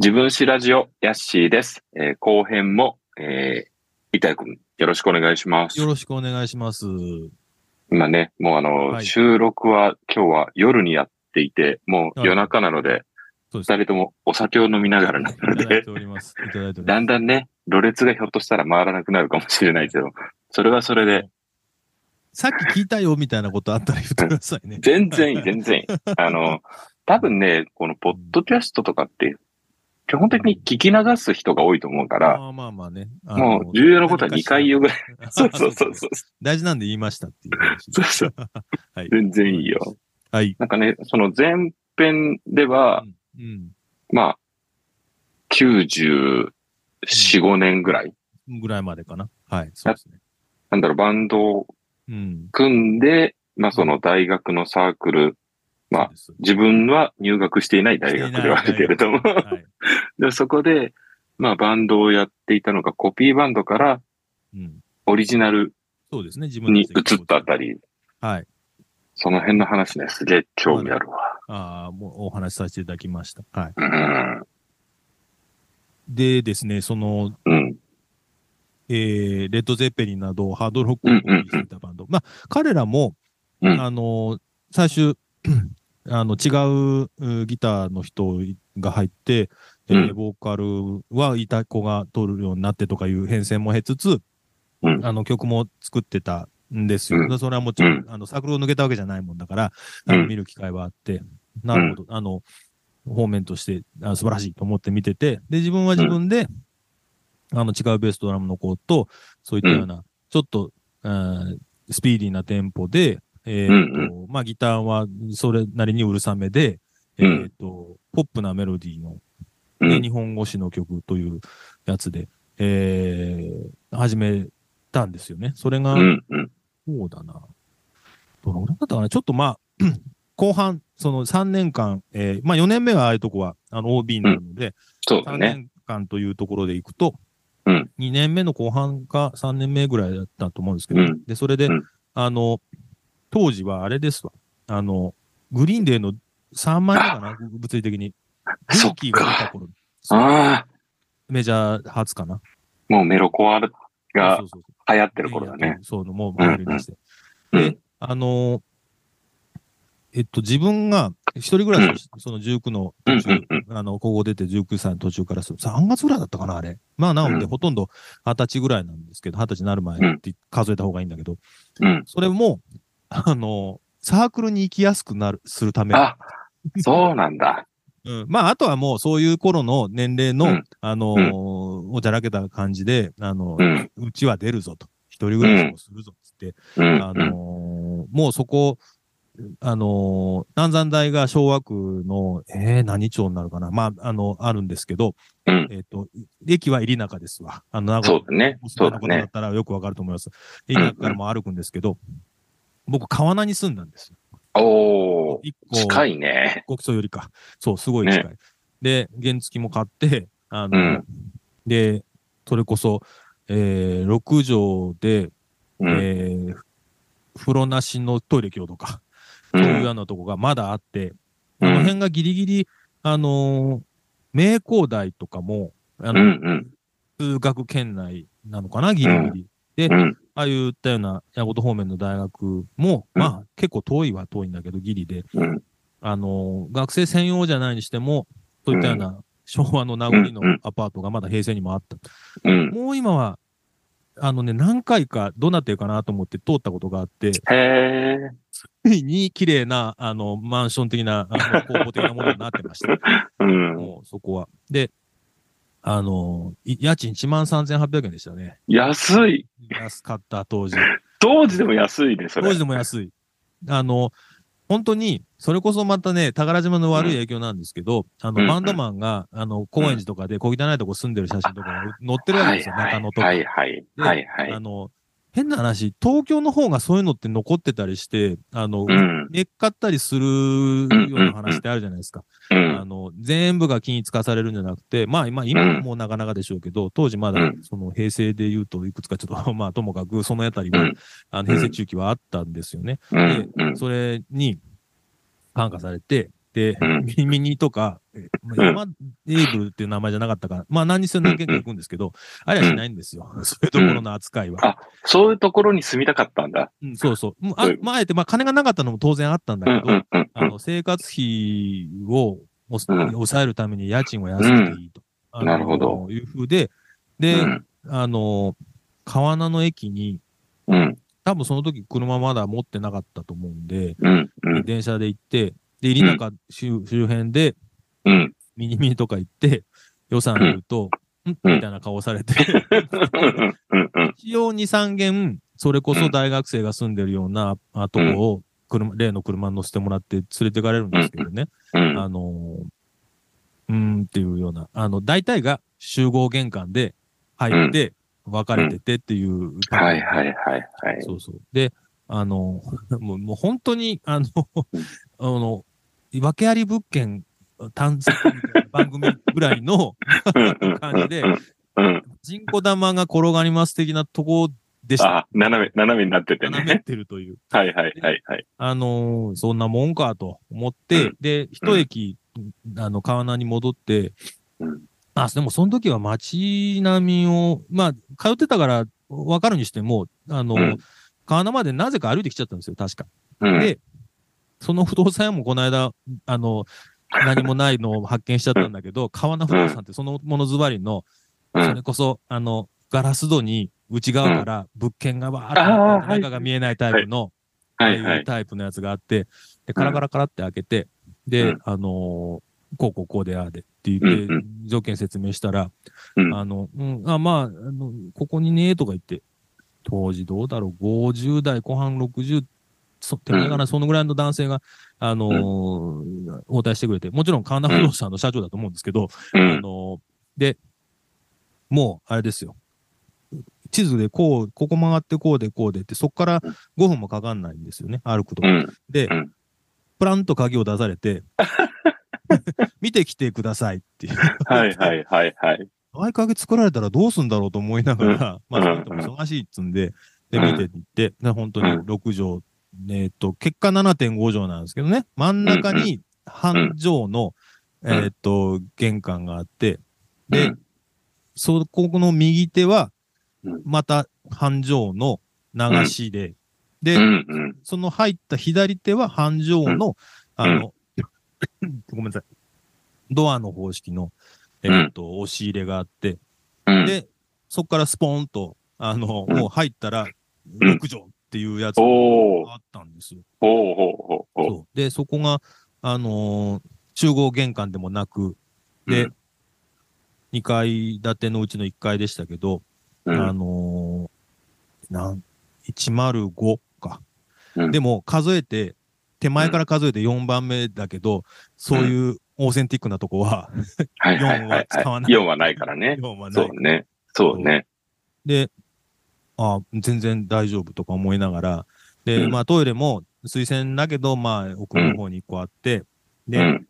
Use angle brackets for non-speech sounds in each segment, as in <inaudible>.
自分史ラジオ、ヤッシーです。えー後編も、えー、板谷くん、よろしくお願いしますよ。ろしくお願いします。今ね、もうあの、はい収録は今日は夜にやっていて、もうはい夜中なので。二人ともお酒を飲みながらなのでだ。んだんね、ろれつがひょっとしたら回らなくなるかもしれないけど、それはそれで、さっき聞いたよみたいなことあったら言ってくださいね。全然いい、全然いい。あの、<laughs> 多分ね、このポッドキャストとかって、基本的に聞き流す人が多いと思うから、まあまあまあね。あものう重要なことは2回言うぐらい。あ <laughs> そうそうそうそう。大事なんで言いましたっていう話。そうそう。はい。全然いいよ。はい。なんかね、その前編では、うん。まあ、94、5年ぐらい。うん。ぐらいまでかな。はい。そうですね。なんだろう、バンドをうん。組んで、まあその大学のサークル、まあ自分は入学していない大学ではあるけれども、はい。<laughs> でそこで、まあバンドをやっていたのがコピーバンドからうん。オリジナルそうですね。自分に移ったあたり、はい。その辺の話ね、すげえ興味あるわ。ああ、もうお話しさせていただきました。はい。うん。でですね、その、うん。えー、レッド・ゼッペリンなどハードロックをしていたバンド。まあ、彼らも、うんあの、最終、あの、違ううギターの人が入って、えーうん。ボーカルはいた子が取るようになってとかいう変遷も経つつ、うん。あの、曲も作ってたんですよ。うん。それはもちろん、うあの、サークルを抜けたわけじゃないもんだから、あのうん見る機会はあって、なるほど、あの、方面としてあ素晴らしいと思って見てて、で、自分は自分で、あの、違うベースドラムの子と、そういったような、ちょっと、うんスピーディーなテンポで、えっ、と、うんまあ、ギターはそれなりにうるさめで、うんえっ、と、ポップなメロディーの、ねうん。日本語詞の曲というやつで、えー、始めたんですよね。それが、うん。うん。そうだな。どのぐらいだったかなちょっとまあ、<clears throat> 後半、その3年間、えーまあ4年目はああいうとこは、あの OB になるので、3そうだね。年間というところでいくと、うん2年目の後半か3年目ぐらいだったと思うんですけど、うんで、それで、うんあの、当時はあれですわ。あの、グリーンデーの3枚目かな？物理的に。ルーキーが出たか。頃。ああ、メジャー初かな？もうメロコアが流行ってる頃だね。。そう、もう流行り出して。うんで、あのーえっと、自分が一人暮らしを、その19の途中、うんうんあの、高校出て19歳の途中からする。3月ぐらいだったかな、あれ。まあ、なので、うんほとんど20歳ぐらいなんですけど、20歳になる前って数えた方がいいんだけど、うん。それも、あのサークルに行きやすくなる、するため。あ、そうなんだ。<laughs> うん、まあ、あとはもうそういう頃の年齢の、うんあのーおちゃらけた感じで、あのう、ん。うちは出るぞと。一人暮らしもするぞ、つって、うん。あのーもうそこ、あのー南山大が昭和区の、えー、何町になるかなまあ、あの、あるんですけど、うんえっ、と、駅は入中ですわ。あの、名そうだねそうだだったらよくわかると思います。入中からも歩くんですけど、僕、川名に住んだんですよ。おー、一個、近いね。ご基礎よりか。そう、すごい近い。で、原付も買って、あの、うんで、それこそ、えー、6畳で、うん。えー、風呂なしのトイレ共同か。そういうようなとこがまだあって、うんこの辺がギリギリ、あのー名工大とかも、あうん。の、うん。通学圏内なのかな、ギリギリ。で、うん。ああいったような、矢事方面の大学も、まあ、結構遠いは遠いんだけど、ギリで、うん。あのー学生専用じゃないにしても、そういったような昭和の名残のアパートがまだ平成にもあった。うん。もう今は、あのね、何回かどうなってるかなと思って通ったことがあって。ついに綺麗な、あの、マンション的な、あの、公募的なものになってました。<laughs> うん。もう、そこは。で、あの、い家賃1万3800円でしたね。安い。安かった、当時。<laughs> 当時でも安いね、それ。当時でも安い。あの、本当に、それこそまたね、宝島の悪い影響なんですけど、あの、うんバンドマンが、あの、高円寺とかで小汚いとこ住んでる写真とかが載ってるわけですよ、はい中野とか。はいはい。ではいはいあ。の、変な話、東京の方がそういうのって残ってたりして、あの、うん。めっかったりするような話ってあるじゃないですか。うん。あの、全部が均一化されるんじゃなくて、まあ今、今はもうなかなかでしょうけど、当時まだうん、その平成で言うといくつかちょっと、<laughs> まあともかくそのあたりはうん、あの平成中期はあったんですよね。うん。うん。それに感化されて、ミニミニとか、えまあ山エイブルっていう名前じゃなかったから、まあ何にせよ何軒か行くんですけど、あれはしないんですよ。そういうところの扱いは。あそういうところに住みたかったんだ。うんそうそう。あまあ、あえて、まあ金がなかったのも当然あったんだうんけど、あの、生活費を抑えるために家賃は安くていいと。なるほど。いうふうで、うで、ん。あの、川名の駅に、うん。多分その時車まだ持ってなかったと思うんで、うん。うん。電車で行って、で、入中周周辺でうん。ミニミニとか行って、予算言うと、ん。うんみたいな顔されて。一応2、3軒、それこそ大学生が住んでるようなあとこを、車、例の車に乗せてもらって連れてかれるんですけどね。うん。あのー、うーんっていうような、あの、大体が集合玄関で入って、別れててっていうはいはいはいはい。そうそう。で、あの、<laughs> もうもう本当に、あの、あの、訳あり物件探索みたいな番組ぐらいの感じで、うん。人工玉が転がります的なとこでした。あ、斜め、斜めになってて斜めっね。てるという。はいはいはいはい。あのーそんなもんかと思って、うんで、一駅、あの、川名に戻って、うんあ、でもその時は街並みを、まあ、通ってたから分かるにしても、あの、うん川名までなぜか歩いてきちゃったんですよ、確か。うん。で、その不動産屋もこの間、あの、何もないのを発見しちゃったんだけど、川名不動産ってそのものズバリの、うん。それこそ、あの、ガラス戸に内側から物件がわーって中が見えないタイプの、ああはい。うタイプのやつがあって、で、カラカラカラって開けて、で、うん。あのーこうこうこうでああでって言って、条件説明したら、うん。あの、うん、あ、まあ、あの、ここにね、とか言って、当時どうだろう、50代後半60、そ手前かな、そのぐらいの男性が、あのー応対してくれて、もちろん神田不動産の社長だと思うんですけど、うあん。のーで、もう、あれですよ。地図でこう、ここ曲がってこうでこうでって、そこから5分もかかんないんですよね、歩くとう。ん。で、うんプランと鍵を出されて、<laughs> 見てきてくださいっていう。はいはいはいはい。合鍵作られたらどうすんだろうと思いながら、うんまあ、その人も忙しいっつんで、で、見ていって、で本当にうん6畳、えっと、結果7.5畳なんですけどね、真ん中に半畳の、ん。えっと、玄関があって、うでん、そこの右手はうん、また半畳の流しで、で。その入った左手は半畳の、あの、<coughs> ごめんなさい。ドアの方式の、えっ、と、押し入れがあって、うん。で、そこからスポーンと、あの、うん。もう入ったら、うん。6畳っていうやつがあったんですよ。そうで、そこが、あのー集合玄関でもなく、で、うん2階建てのうちの1階でしたけど、うんあのーなん、105か。うんでも、数えて、手前から数えて4番目だけど、そういうオーセンティックなとこは、はいはいはい4は使わない4はないからね。4はない。そうね。そうね。で、あ全然大丈夫とか思いながら、で、うん。まあトイレも水洗だけど、まあ奥の方に1個あって、で、うん。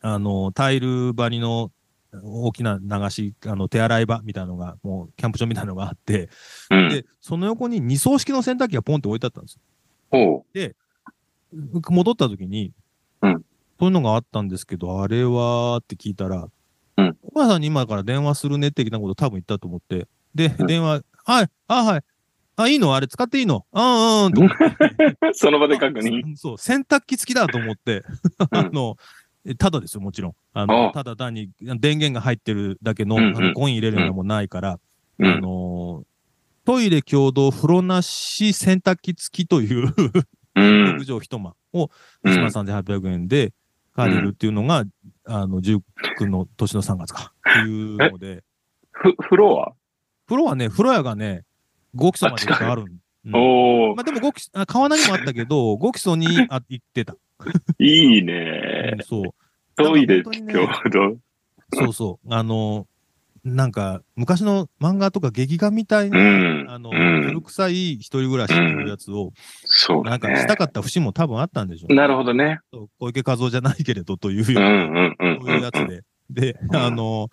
あの、タイル張りの大きな流し、あの、手洗い場みたいなのが、もう、キャンプ場みたいなのがあって、うん。で、その横に二層式の洗濯機がポンって置いてあったんですよ。ほ戻った時に、うん。そういうのがあったんですけど、あれはって聞いたら、うん。お母さんに今から電話するね的なこと多分言ったと思って、で、うん。電話、はい、あ、はい、あ、いいの？あれ使っていいの？あうん、うん。<laughs> その場で確認。あそう、洗濯機付きだと思って、うん。<laughs> あの、えただですよ、もちろん。あの、あただ単に電源が入ってるだけの、あのコイン入れるようなもんないから、あうん。の、トイレ共同風呂なし洗濯機付きというう6ん。<laughs> 畳一間をうん。1万3800円で借りるっていうのが、あの、19の年の3月か。っていうので、ふ、風呂は？風呂はね、風呂屋がね、5基礎までしかあるん。うんおーまあでも5基礎、あ川名にもあったけど、<laughs> 5基礎にあ行ってた。いいうんね。そう。トイレ共同。そうそう。あの、なんか、昔の漫画とか劇画みたいな、うん。あの、うん古臭い一人暮らしっていうやつを、そうだなんかしたね。かった節も多分あったんでしょうね。なるほどね。そう小池和夫じゃないけれどというよううな、んうんうんそういうやつで。で、うんあの、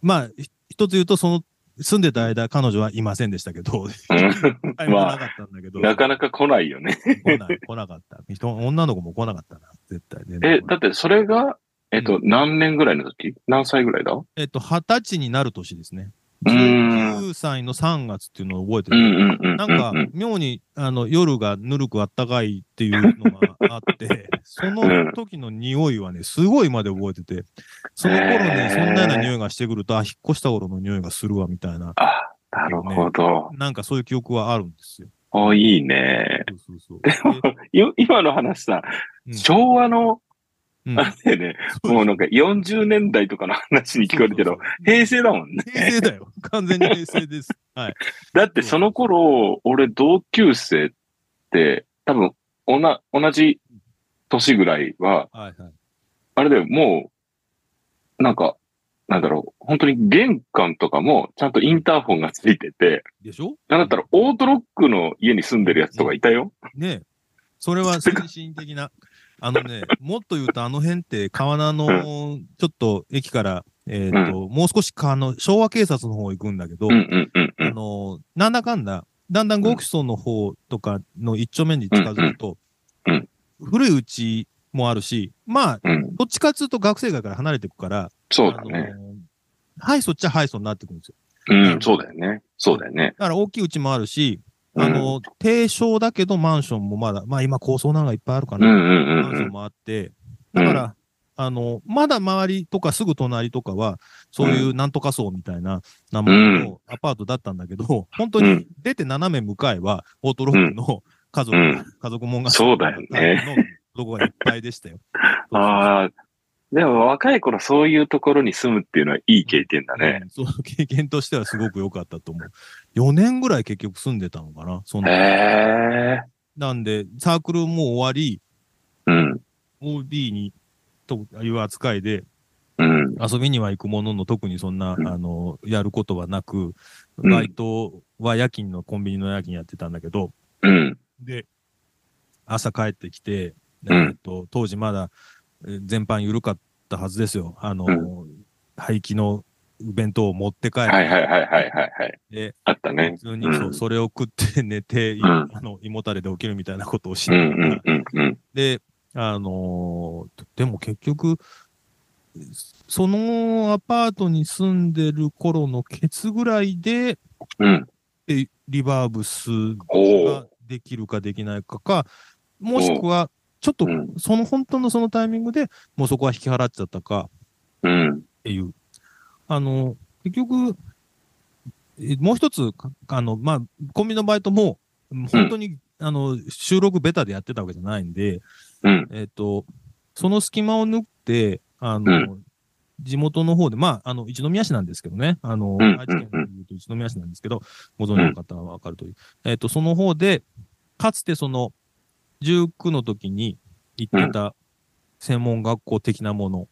まあ、ひ一つ言うと、その、住んでた間、彼女はいませんでしたけど、なかったんだけど、なかなか来ないよね。来ない、来なかった。人女の子も来なかったな。絶対ね。え、だってそれが、えっと、何年ぐらいの時？何歳ぐらいだ？うえっと、二十歳になる年ですね。ーん。19歳の3月っていうのを覚えてうんる。なんかうん、妙に、あの、夜がぬるくあったかいっていうのがあって、<laughs> その時の匂いはね、すごいまで覚えてて、その頃へね、ーそんなような匂いがしてくると、あ、引っ越した頃の匂いがするわ、みたいな、あ、なるほど。なんかそういう記憶はあるんですよ。お、いいね。そうそうそう。い今の話さ、うん昭和の、うんあれでね、もうなんか40年代とかの話に聞こえるけど、平成だもんね。平成だよ。完全に平成です。<laughs> はい。だってその頃、俺同級生って、多分、おな、同じ年ぐらいは、はいはい。あれだよ、もう、なんか、なんだろう、本当に玄関とかもちゃんとインターホンがついてて、でしょ？なんだったらオートロックの家に住んでるやつとかいたよ。ねえそれは先進的な。あのね、<laughs> もっと言うとあの辺って川名のちょっと駅から、えっ、と、もう少しかあの昭和警察の方行くんだけど、あん。の、なんだかんだ、だんだん極層の方とかの一丁目に近づくと、古いうちもあるし、まあ、うん。どっちかっつうと学生街から離れていくから、そうだね。はい、そっちははい、そになってくるんですよ。うん、そうだよね。そうだよね。だから大きいうちもあるし、うんあの、低床だけどマンションもまだ、まあ今高層なのがいっぱいあるかな。マンションもあって、だから、あの、まだ周りとかすぐ隣とかは、そういうなんとか層みたいな名前のアパートだったんだけど、本当に出て斜め向かいは、オートロックの家族、うん。家族もんが、そうだよね。のとこがいっぱいでしたよ。<laughs> ああ、でも若い頃そういうところに住むっていうのはいい経験だね。うんそう、経験としてはすごく良かったと思う。4年ぐらい結局住んでたのかなそんへな。え。なんで、サークルも終わり、うん。OB に、という扱いで、うん。遊びには行くものの、特にそんな、うんあの、やることはなく、うんバイトは夜勤のコンビニの夜勤やってたんだけど、うん。で、朝帰ってきて、うんえっと、当時まだ、えー全般緩かったはずですよ。あの、う廃棄の弁当を持って帰って、はいはいはいはいはいはい。で、あったね普。通に、うんそうそれを食って寝て、いんあの、胃もたれで起きるみたいなことをしうながら、んうんうんうん。で、あのーでも結局、そのアパートに住んでる頃のケツぐらいで、うん。えリバーブスおができるかできないかか、もしくは、ちょっとうん、その本当のそのタイミングでもうそこは引き払っちゃったかうん。っていう。あの、結局、えもう一つ、かあの、まあ、コンビニのバイトも、本当に、あの、収録ベタでやってたわけじゃないんで、うん。えっ、と、その隙間を縫って、あの、地元の方で、まあ、あの、一宮市なんですけどね、あの、うん愛知県でいうと一宮市なんですけど、ご存知の方はわかるとおり、えっ、と、その方で、かつてその、19の時に行ってた専門学校的なもの。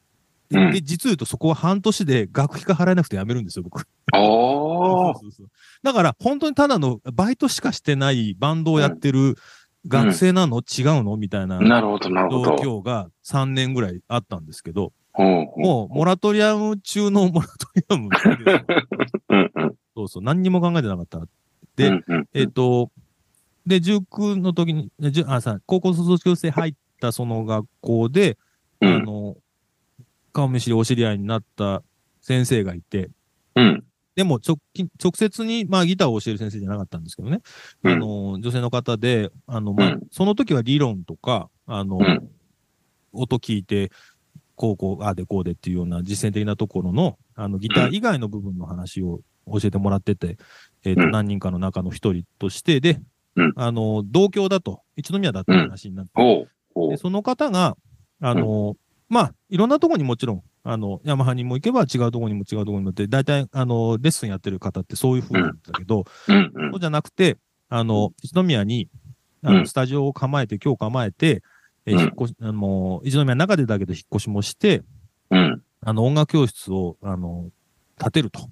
でうんで、実を言うとそこは半年で学費が払えなくて辞めるんですよ、僕。おー。そうそうそうだから、本当にただのバイトしかしてないバンドをやってる学生なの、違うの？みたいななるほどなるほ状ど。況が3年ぐらいあったんですけど、もうモラトリアム中のモラトリアム。そうそう、何にも考えてなかった。でうんうんえっ、と、で、19の時に、あさ高校卒業生入ったその学校で、うん。あの、顔見知りお知り合いになった先生がいて、うん。でも直近、直接に、まあ、ギターを教える先生じゃなかったんですけどね。うん。あの、女性の方で、あの、まあ、うん。その時は理論とか、あの、うん。音聞いて、こうこう、ああでこうでっていうような実践的なところの、あの、ギター以外の部分の話を教えてもらってて、えっ、と、うん。何人かの中の一人として、で、うん。あの、同郷だと、一宮だって話になって、ほうほう。で、。その方が、あの、まあ、いろんなとこにもちろん、あの、ヤマハにも行けば違うとこにも違うとこにもって、大体、あの、レッスンやってる方ってそういう風なんだけど、うん。うんそうじゃなくて、あの、一宮に、あの、うん。スタジオを構えて、今日構えて、え引っ越し、あの、一宮の中でだけど引っ越しもして、うん。あの、音楽教室を、あの、建てると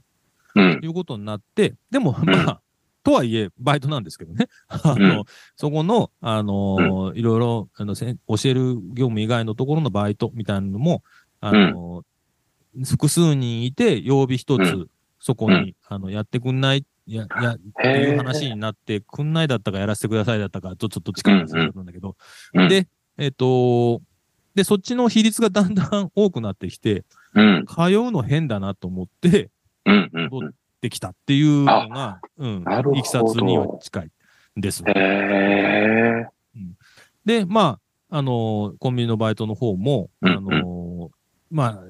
うん。いうことになって、でも、まあ、とはいえ、バイトなんですけどね。<laughs> あの、うんそこの、あの、いろいろ、あの、教える業務以外のところのバイトみたいなのも、あの、複数人いて、曜日一つ、うんそこに、あの、やってくんない、や、や、っていう話になって、くんないだったかやらせてくださいだったか、ちょちょっと近い話んだけど、うんで、えっ、と、で、そっちの比率がだんだん多くなってきて、うん。通うの変だなと思って、うん。うん。戻ってきたっていうのが、うん、いきさつには近いです。へえ。で、まあ、あの、コンビニのバイトの方も、うんあの、まあ、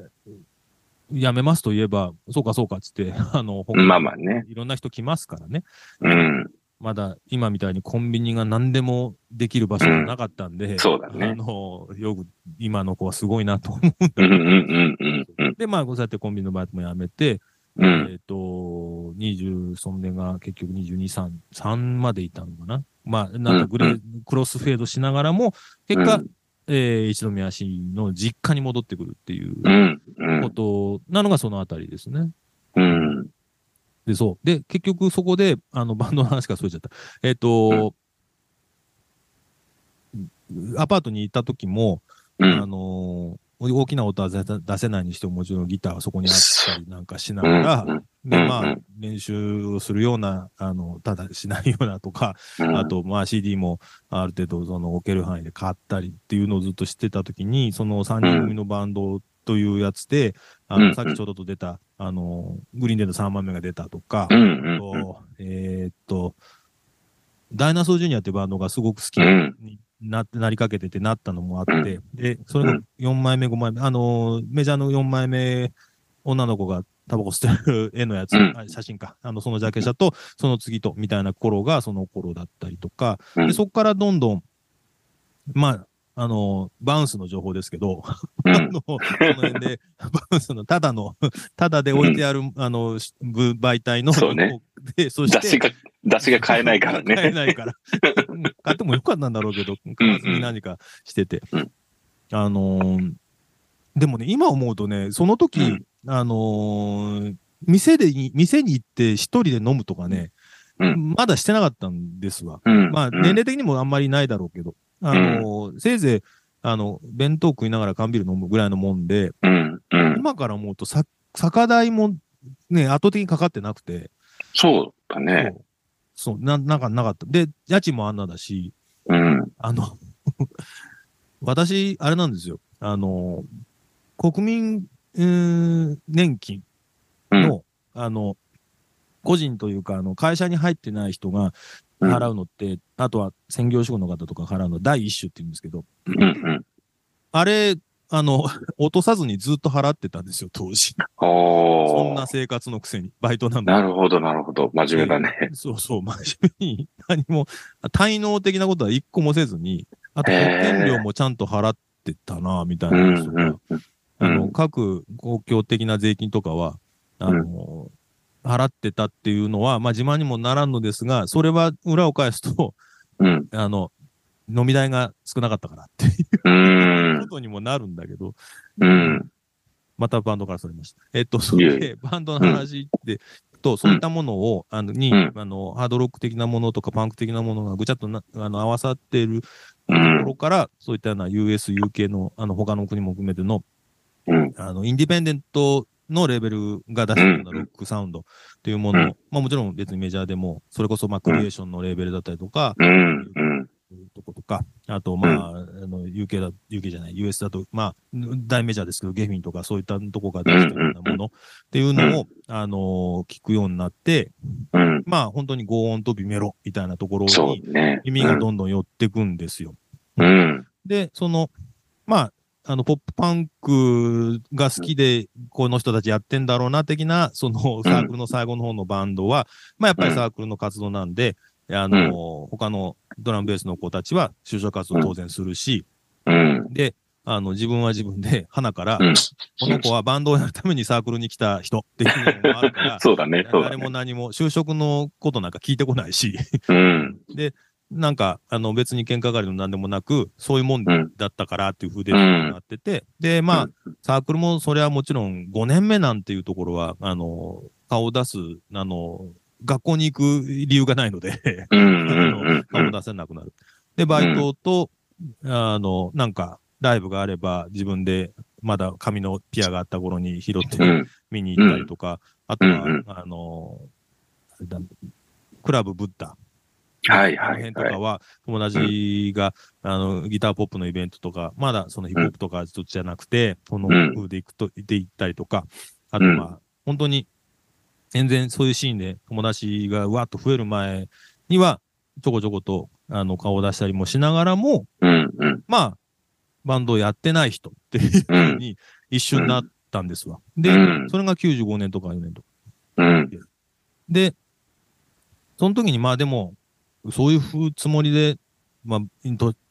辞めますと言えば、そうかそうかっつって、<laughs> あの、まあまあね。いろんな人来ますからね。うん。まだ今みたいにコンビニが何でもできる場所がなかったんで、そうだねあの、よく今の子はすごいなと思うんだけどうんうんうんうんうん。で、まあ、そうやってコンビニのバイトも辞めて、うん。えっ、と、20、そんでが結局22、3、3までいたのかな。まあ、なんかグレー、うんクロスフェードしながらも、結果、うんえー一宮市の実家に戻ってくるっていうことなのがそのあたりですね。うん。で、そう。で、結局そこで、あの、バンドの話からそれちゃった。えっ、と、アパートに行った時も、あうん。のー大きな音は出せないにしてももちろんギターはそこにあったりなんかしなうん。がら、で、うんまあうん、練習をするような、あの、ただしないようなとか、うんあ、と、まあ CD もある程度その置ける範囲で買ったりっていうのをずっとしてたときに、その3人組のバンドというやつで、あの、うんさっきちょうどと出た、あの、グリーンデーの3番目が出たとか。とえーっと、ダイナソージュニアっていうバンドがすごく好きなって、なりかけててなったのもあって、で、それがうん。4枚目、5枚目、あのー、メジャーの4枚目、女の子がタバコ吸ってる絵のやつ、写真か、あの、そのジャケ写と、その次と、みたいな頃がその頃だったりとか、うん。でそこからどんどん、まあ、あの、バウンスの情報ですけど、うん。<laughs> あの、その辺で、バウンスのただの、ただで置いてある、あの、媒体の、そうね。で、そして、出しが、買えないからね。買えないから。うん買ってもよかったんだろうけど、買わずに何かしてて。うんあのーでもね、今思うとね、その時、うんあのー店でに、店に行って一人で飲むとかね、うんまだしてなかったんですわ。うん。まあ、年齢的にもあんまりないだろうけど、あのーせいぜい、あの、弁当食いながら缶ビール飲むぐらいのもんで、うん。うん。今から思うと、さ、酒代もね、圧倒的にかかってなくて、そうだね。そう、な、なんかなかった。で、家賃もあんなだし、うん。あの、<laughs> 私、あれなんですよ。あの、国民、うーん年金うん。の、あの、個人というか、あの、会社に入ってない人がうん払うのって、あとは専業主婦の方とか払うの第一種って言うんですけど、うん。うん。あれ、あの、<laughs> 落とさずにずっと払ってたんですよ、当時。そんな生活のくせに、バイトなんで。なるほど、なるほど。真面目だね。そうそう、真面目に <laughs> 何も、滞納的なことは一個もせずに、あと保険料もちゃんと払ってたな、みたいなうん。うん。うんあの、うん各公共的な税金とかは、あの、払ってたっていうのは、まあ自慢にもならんのですが、それは裏を返すと、うん。あの、飲み代が少なかったからっていううんこ。とにもなるんだけど、うん。またバンドからそれました。えっと、それで、バンドの話で、と、そういったものを、あの、に、うんあの、ハードロック的なものとかパンク的なものがぐちゃっとな、あの、合わさっているとこうんろから、そういったような US、UK の、あの、他の国も含めての、うん。あの、インディペンデントのレベルが出してるようなうんロックサウンドっていうものまあもちろん別にメジャーでも、それこそまあクリエーションのレベルだったりとか。とことか、あとまあ、あの、UK だ、UK じゃない、US だと、まあ、大メジャーですけど、ゲフィンとかそういったとこが出してるようなものっていうのを、あの、聞くようになって、うん。まあ本当にゴーンとビメロみたいなところにね。耳がどんどん寄ってくんですよ。うん。で、その、まあ、あの、ポップパンクが好きで、この人たちやってんだろうな、的な、そのサークルの最後の方のバンドは、まあ、やっぱりサークルの活動なんで、あの、他のドラムベースの子たちは就職活動当然するし、うん。で、あの、自分は自分で、花から、うん。この子はバンドをやるためにサークルに来た人っていうのもあるから、<laughs> そうだね。そうだ誰もね。何も、就職のことなんか聞いてこないし、うん。なんか、あの、別に喧嘩狩りの何でもなく、そういうもんうんだったからっていう風でなってて、で、まあ、サークルもそれはもちろん5年目なんていうところは、あの、顔を出す、あの、学校に行く理由がないので。のうん。顔を出せなくなる。で、バイトと、あの、なんか、ライブがあれば自分でまだ紙のピアがあった頃に拾ってうん。見に行ったりとか、あとは、あの、クラブブッダはいはいはい。辺とかは、友達が、あの、ギターポップのイベントとか、まだそのヒップホップとかそっちじゃなくて、このうん風で行くと、で行ったりとか、あとうんまあ、本当に、全然そういうシーンで友達がわっと増える前には、ちょこちょこと、あの、顔を出したりもしながらも、うんうん。まあ、バンドをやってない人っていうふうに一瞬なったんですわ。で、うん。それが95年とか4年とか。うん。で、その時にまあでも、そういうふうつもりで、まあ、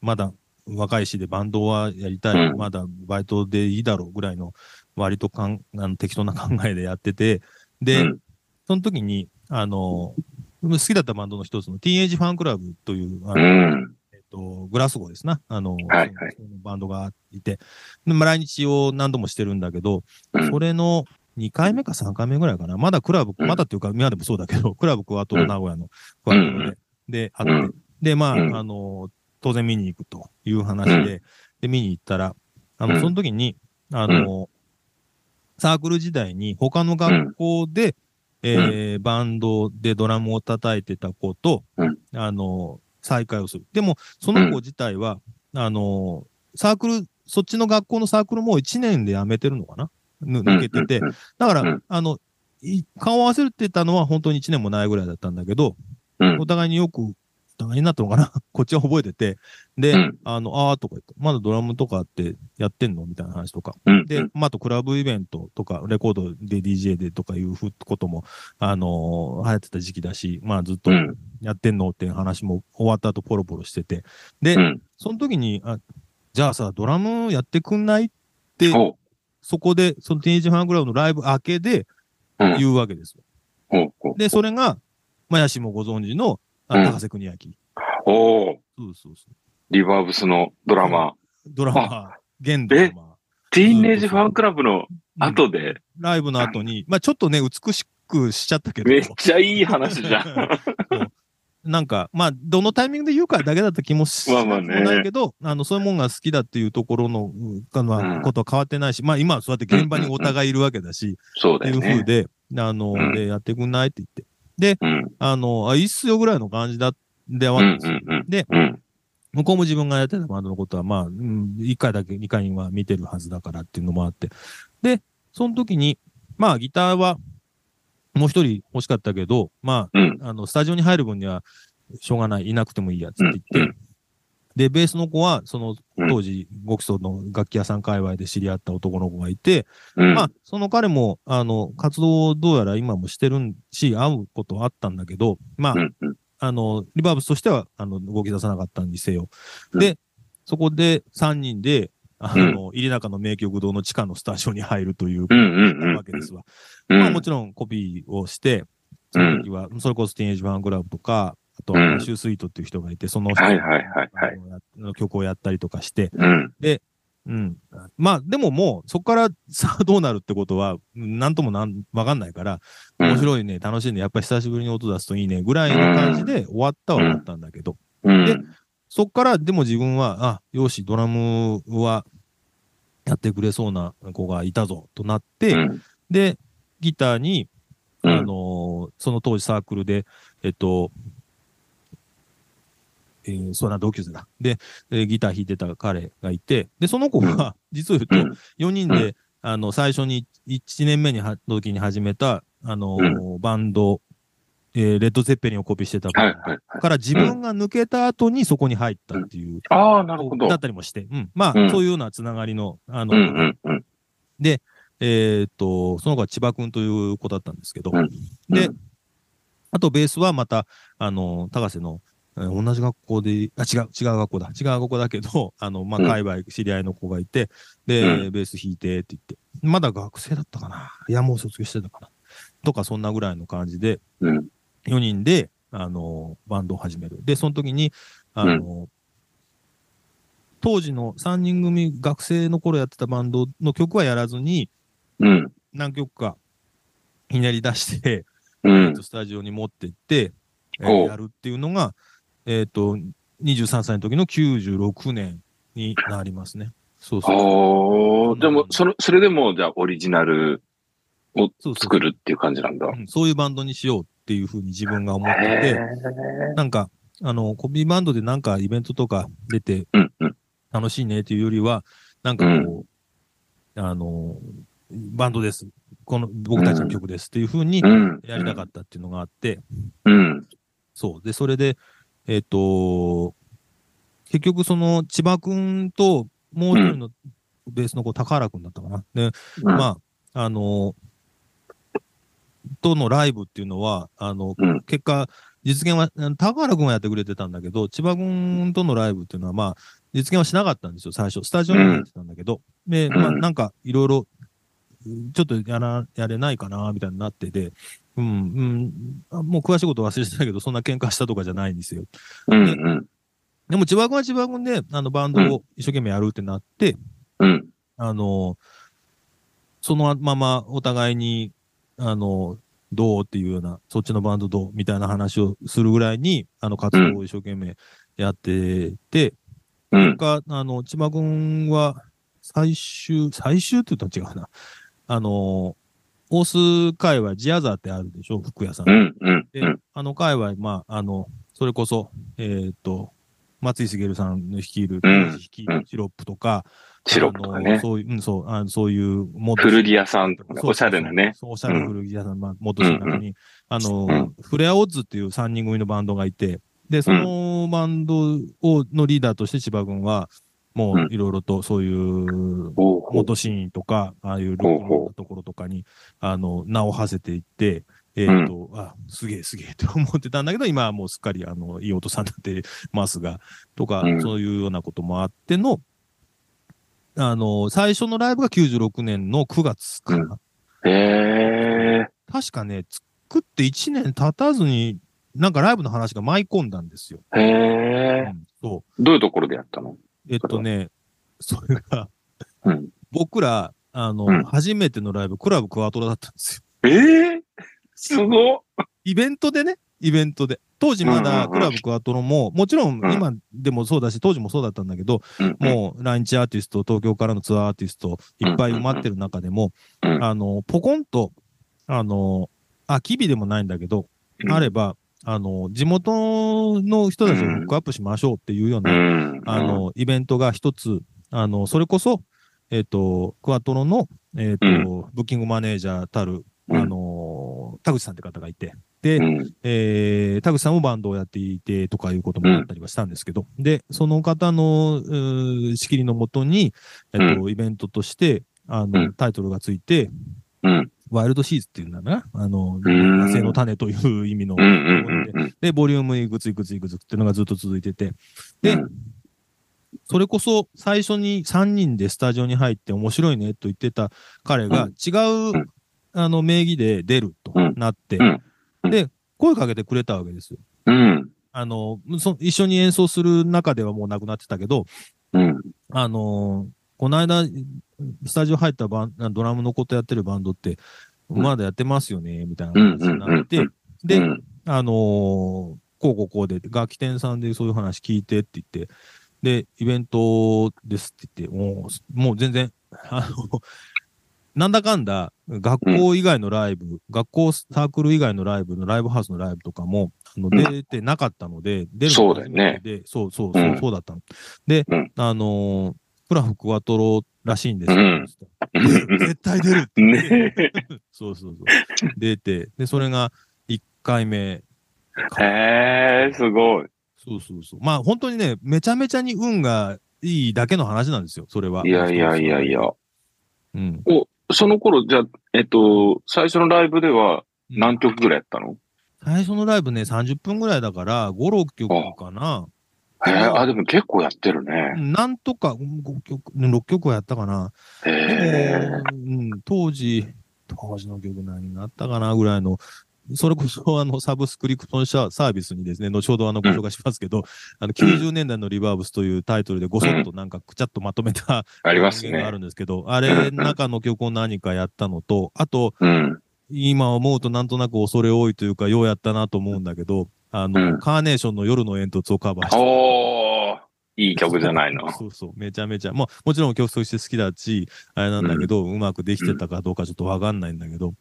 まだ若いしでバンドはやりたい、うん。まだバイトでいいだろうぐらいの割とかんあの適当な考えでやってて、で、うんその時に、あの、好きだったバンドの一つのティーンエイジファンクラブという、あうのん。えっと、グラスゴーですな。あの、はいはい。バンドがいて、でまあ、来日を何度もしてるんだけど、うん。それの2回目か3回目ぐらいかな。まだクラブ、うん。まだっていうか、今でもそうだけど、クラブクワトロ名古屋のクワトロで、で、あって、うん。で、まあ、うん。あの、当然見に行くという話で、うん。で、見に行ったら、あの、うん。その時に、あの、サークル時代に他の学校で、えーバンドでドラムを叩いてた子と、うん。あの、再会をする。でも、その子自体は、あの、サークル、そっちの学校のサークルも1年で辞めてるのかな？ぬ抜けてて。うんだから、うん。あの、い顔を合わせてたのは本当に1年もないぐらいだったんだけど、うん。お互いによく、お互いになったのかな <laughs> こっちは覚えてて。で、うんあの、あーとか言って、まだドラムとかってやってんのみたいな話とか。うんで、まあ、あとクラブイベントとか、レコードで DJ でとかいうふことも、あのー流行ってた時期だし、まあずっとうんやってんのっていう話も終わった後ポロポロしてて。で、うんその時に、あ、じゃあさ、ドラムやってくんないって、そこで、そのティージファンクラブのライブ明けでうん言うわけですよ。で、それが、まあ、やしもご存知の、あうん。高瀬邦明。おー。そうそうそう。リバーブスのドラマ。ー。ドラマ。ー、現ドラマ。ー。ティーンエイジファンクラブのうん。後で、ライブの後に、まあちょっとね、美しくしちゃったけど。めっちゃいい話じゃん。<laughs> なんか、まあ、どのタイミングで言うかだけだった気もしまあまあね。ないけど、あの、そういうもんが好きだっていうところの、のうん。ことは変わってないし、まあ今はそうやって現場にお互いいるわけだし、そうだよね。風で、あの、うん。で、やってくんないって言って、うん。あの、あ、いいっすよぐらいの感じだ、でうん終わったんですよ。うんうん。で、うん。向こうも自分がやってたバンドのことは、まあ、うん、1回だけ、2回は見てるはずだからっていうのもあって。で、その時に、まあ、ギターは、もう一人欲しかったけど、まうん。あ、あの、スタジオに入る分には、しょうがない、いなくてもいいや、つって言って、で、ベースの子は、その、うん当時、ゴキソの楽器屋さん界隈で知り合った男の子がいて、うん。まあ、その彼も、あの、活動をどうやら今もしてるし、会うことはあったんだけど、まあ、あの、リバーブスとしては、あの、動き出さなかったにせよ。うんで、そこで3人で、あの、入中の名曲堂の地下のスタジオに入るという。わけですわ。うん。まあもちろんコピーをして、その時は、それこそティーンエイジファンクラブとか、あとシュースイートっていう人がいて、その人はいはいはいはいあの曲をやったりとかして、うん。うん。まあ、でももう、そこからさあどうなるってことは、うんなんともなん、わかんないから、うん面白いね、楽しいね、やっぱり久しぶりに音出すといいね、ぐらいの感じで終わったは終わったんだけど、うん。でそっからでも自分は、あ、よし、ドラムはやってくれそうな子がいたぞ、となって、うん。で、ギターに、うんあのーその当時サークルで、えっと、えー、そうな、同級生だ。で、えーギター弾いてた彼がいて、で、その子が、<laughs> 実を言うと、4人で、あの、最初に1年目には、時に始めた、あのーバンド、えーレッド・ゼッペリンをコピーしてた。から自分が抜けた後にそこに入ったっていう、ああ、なるほど。だったりもして、うん。まあ、うんそういうようなつながりの、あの、うんうんうん。えーっと、その子は千葉くんという子だったんですけど、うんで、うんあとベースはまた、あの、高瀬の、えー同じ学校で、あ、違う、違う学校だ。違う学校だけど、<laughs> あの、まあ、うん界隈、知り合いの子がいて、で、うベース弾いてって言って、まだ学生だったかな。いや、もう卒業してたかな。とか、そんなぐらいの感じで、うん。4人で、あの、バンドを始める。で、その時に、あの、当時の3人組学生の頃やってたバンドの曲はやらずに、うん。何曲かひねり出して。スタジオに持ってって、えーやるっていうのが、えっ、と、23歳の時の96年になりますね。そうそう。でも、それ、それでも、じゃあ、オリジナルをそうそう作るっていう感じなんだ。うんそういうバンドにしようっていうふうに自分が思ってへて、なんか、あの、コピーバンドでなんかイベントとか出てうんうん。楽しいねっていうよりは、なんかこう、あの、バンドです。この僕たちの曲ですっていう風にうん。やりたかったっていうのがあって、うん。そう。で、それで、えっ、と、結局その千葉くんともう一人のベースの子、高原くんだったかな。で、うんまあ、あの、とのライブっていうのは、あの、うん結果、実現は、高原くんはやってくれてたんだけど、千葉くんとのライブっていうのは、まあ、実現はしなかったんですよ、最初。スタジオに入ってたんだけど。で、まあ、うんなんか、いろいろ、ちょっとやら、やれないかな、みたいになってて、うん、うんあ、もう詳しいこと忘れてたけど、そんな喧嘩したとかじゃないんですよ。うん。うん。でも、千葉君は千葉君で、あの、バンドを一生懸命やるってなって、うん。あの、そのままお互いに、あの、どうっていうような、そっちのバンドどうみたいな話をするぐらいに、あの、活動を一生懸命やってて、うん。が、あの、千葉君は、最終、最終って言ったら違うな。あの、大須界隈、ジアザーってあるでしょ？服屋さん。うん。うん。で、うん。あの界隈、まあ、あの、それこそ、えっ、と、松井茂さんの率いる、うんシロップとか、シロップとかあのね。そういう、うん、そう、あのそういう、も古着屋さんとかおしゃれなねそう、おしゃれな古着屋さん、まあ、元市の中に、あの、うんフレアオッズっていう3人組のバンドがいて、で、そのバンドを、のリーダーとして千葉君は、もういろいろとそういう、元シーンとか、ああいうロックのところとかに、あの、名を馳せていって、えっ、と、あ、すげえすげえ <laughs> って思ってたんだけど、今はもうすっかり、あの、いい音さんになってますが、とか、うんそういうようなこともあっての、あの、最初のライブが96年の9月かな。へえ。確かね、作って1年経たずに、なんかライブの話が舞い込んだんですよ。へうえ。ん、そどういうところでやったの？う。えっとね、それが、うん。僕ら、あの、うん。初めてのライブ、クラブクワトロだったんですよ。ええすごっ。イベントでね、イベントで。当時まだクラブクワトロも、もちろんうん。今でもそうだし、当時もそうだったんだけど、うん。もう来日アーティスト、東京からのツアーアーティスト、いっぱい埋まってる中でも、うん。あの、ポコンと、あの、あ、キビでもないんだけど、うん。あれば、あの、地元の人たちをフックアップしましょうっていうよううな、ん。あの、イベントが一つ、あの、それこそ、えっ、と、クワトロの、えっ、と、うブッキングマネージャーたる、うん。あの、田口さんって方がいて、で、うん。えー、田口さんもバンドをやっていてとかいうこともあったりはしたんですけど、で、その方の、うー仕切りのもとに、えっ、と、イベントとして、あの、うん。タイトルがついて、うん。ワイルドシーズっていうんだな。あの、ん野生の種という意味の。で、ボリュームいくついくついくつっていうのがずっと続いてて、で、うんそれこそ最初に3人でスタジオに入って面白いねと言ってた彼がうん違う、うんあの名義で出るとうんなって、で、声かけてくれたわけですよ。うん。あの、そ一緒に演奏する中ではもうなくなってたけど、うん。あのーこの間、スタジオ入ったバンドラムのことやってるバンドって、うんまだやってますよね、みたいなうん。話になって、うん。で、うんあのーこうこうこうで、楽器店さんでそういう話聞いてって言って、で、イベントですって言って、もう、もう全然、あの、なんだかんだ、学校以外のライブ、学校サークル以外のライブのライブハウスのライブとかも、あのうん出てなかったので、出るのがそうそうそうそうだったの。で、うんあのークラフクワトロらしいんですよ。うん絶対出るってねそうそうそう。出て、で、それが1回目。へえ、すごい。そうそうそう。まあ本当にね、めちゃめちゃに運がいいだけの話なんですよ、それは。いやいやいやいや。うん。その頃、じゃあ、えっと、最初のライブでは何曲ぐらいやったの？最初のライブね、30分ぐらいだから、5、6曲かな。へえ、あ、でも結構やってるね。なんとか5曲、6曲はやったかな。え。も、うん、当時、当時の曲何があったかなぐらいの、それこそあのサブスクリプトンサービスにですね、後ほどあのご紹介しますけど、あの90年代のリバーブスというタイトルでごそっとなんかくちゃっとまとめたありますがあるんですけど、あれ、中の曲を何かやったのと、あと、うん。今思うとなんとなく恐れ多いというか、ようやったなと思うんだけど、あの、うんカーネーションの夜の煙突をカバーして。おー、いい曲じゃないの。そうそう、めちゃめちゃ。まあ、もちろん曲として好きだし、あれなんだけど、うまくできてたかどうかちょっとわかんないんだけど、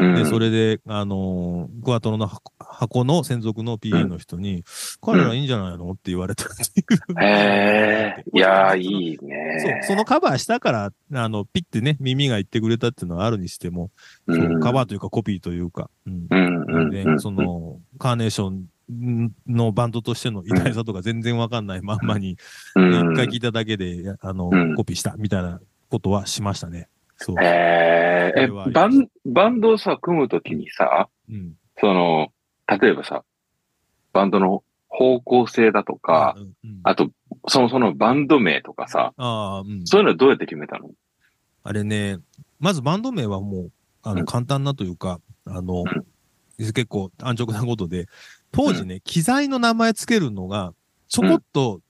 で、それで、あのー、クワトロの箱箱の専属の PA の人に、彼らいいんじゃないの？って言われたっていう。へえ、<laughs> いやー、いいそうね。、そのカバーしたから、あの、ピッてね、耳が言ってくれたっていうのはあるにしても、うそうんカバーというかコピーというか、うん。うんうんでう、ん。その、カーネーションのバンドとしての偉大さとか全然わかんないまんまに、うん、一回聞いただけで、あのうん、コピーしたみたいなことはしましたね。そう。へえ、えそれはありバン、バンドをさ、組むときにさ、うん。その、例えばさ、バンドの方向性だとか、うん、うん。あと、その、そのバンド名とかさ、ああ、うん。そういうのはどうやって決めたの？あれね、まずバンド名はもう、あの、うん。簡単なというか、あの、うん。結構安直なことで、当時ね、機材の名前つけるのが、ちょこっと、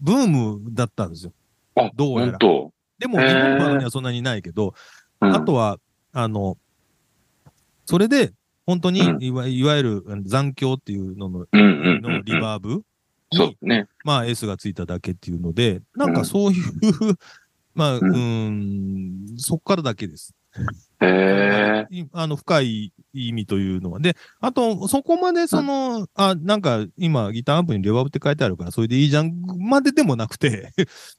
ブームだったんですよ。あ、どうやら。でも、日本のバンドにはそんなにないけど、うん。あとは、あの、それで、本当にうん。いわ、いわゆるうん残響っていうのの、うんうんうんのリバーブ？に、そうね。まあ S がついただけっていうので、なんかそういう、<laughs> まあ、うーん、そっからだけです。へあの、深い意味というのは。で、あと、そこまでその、あ、なんか今ギターアンプにレバーブって書いてあるから、それでいいじゃんまででもなくて、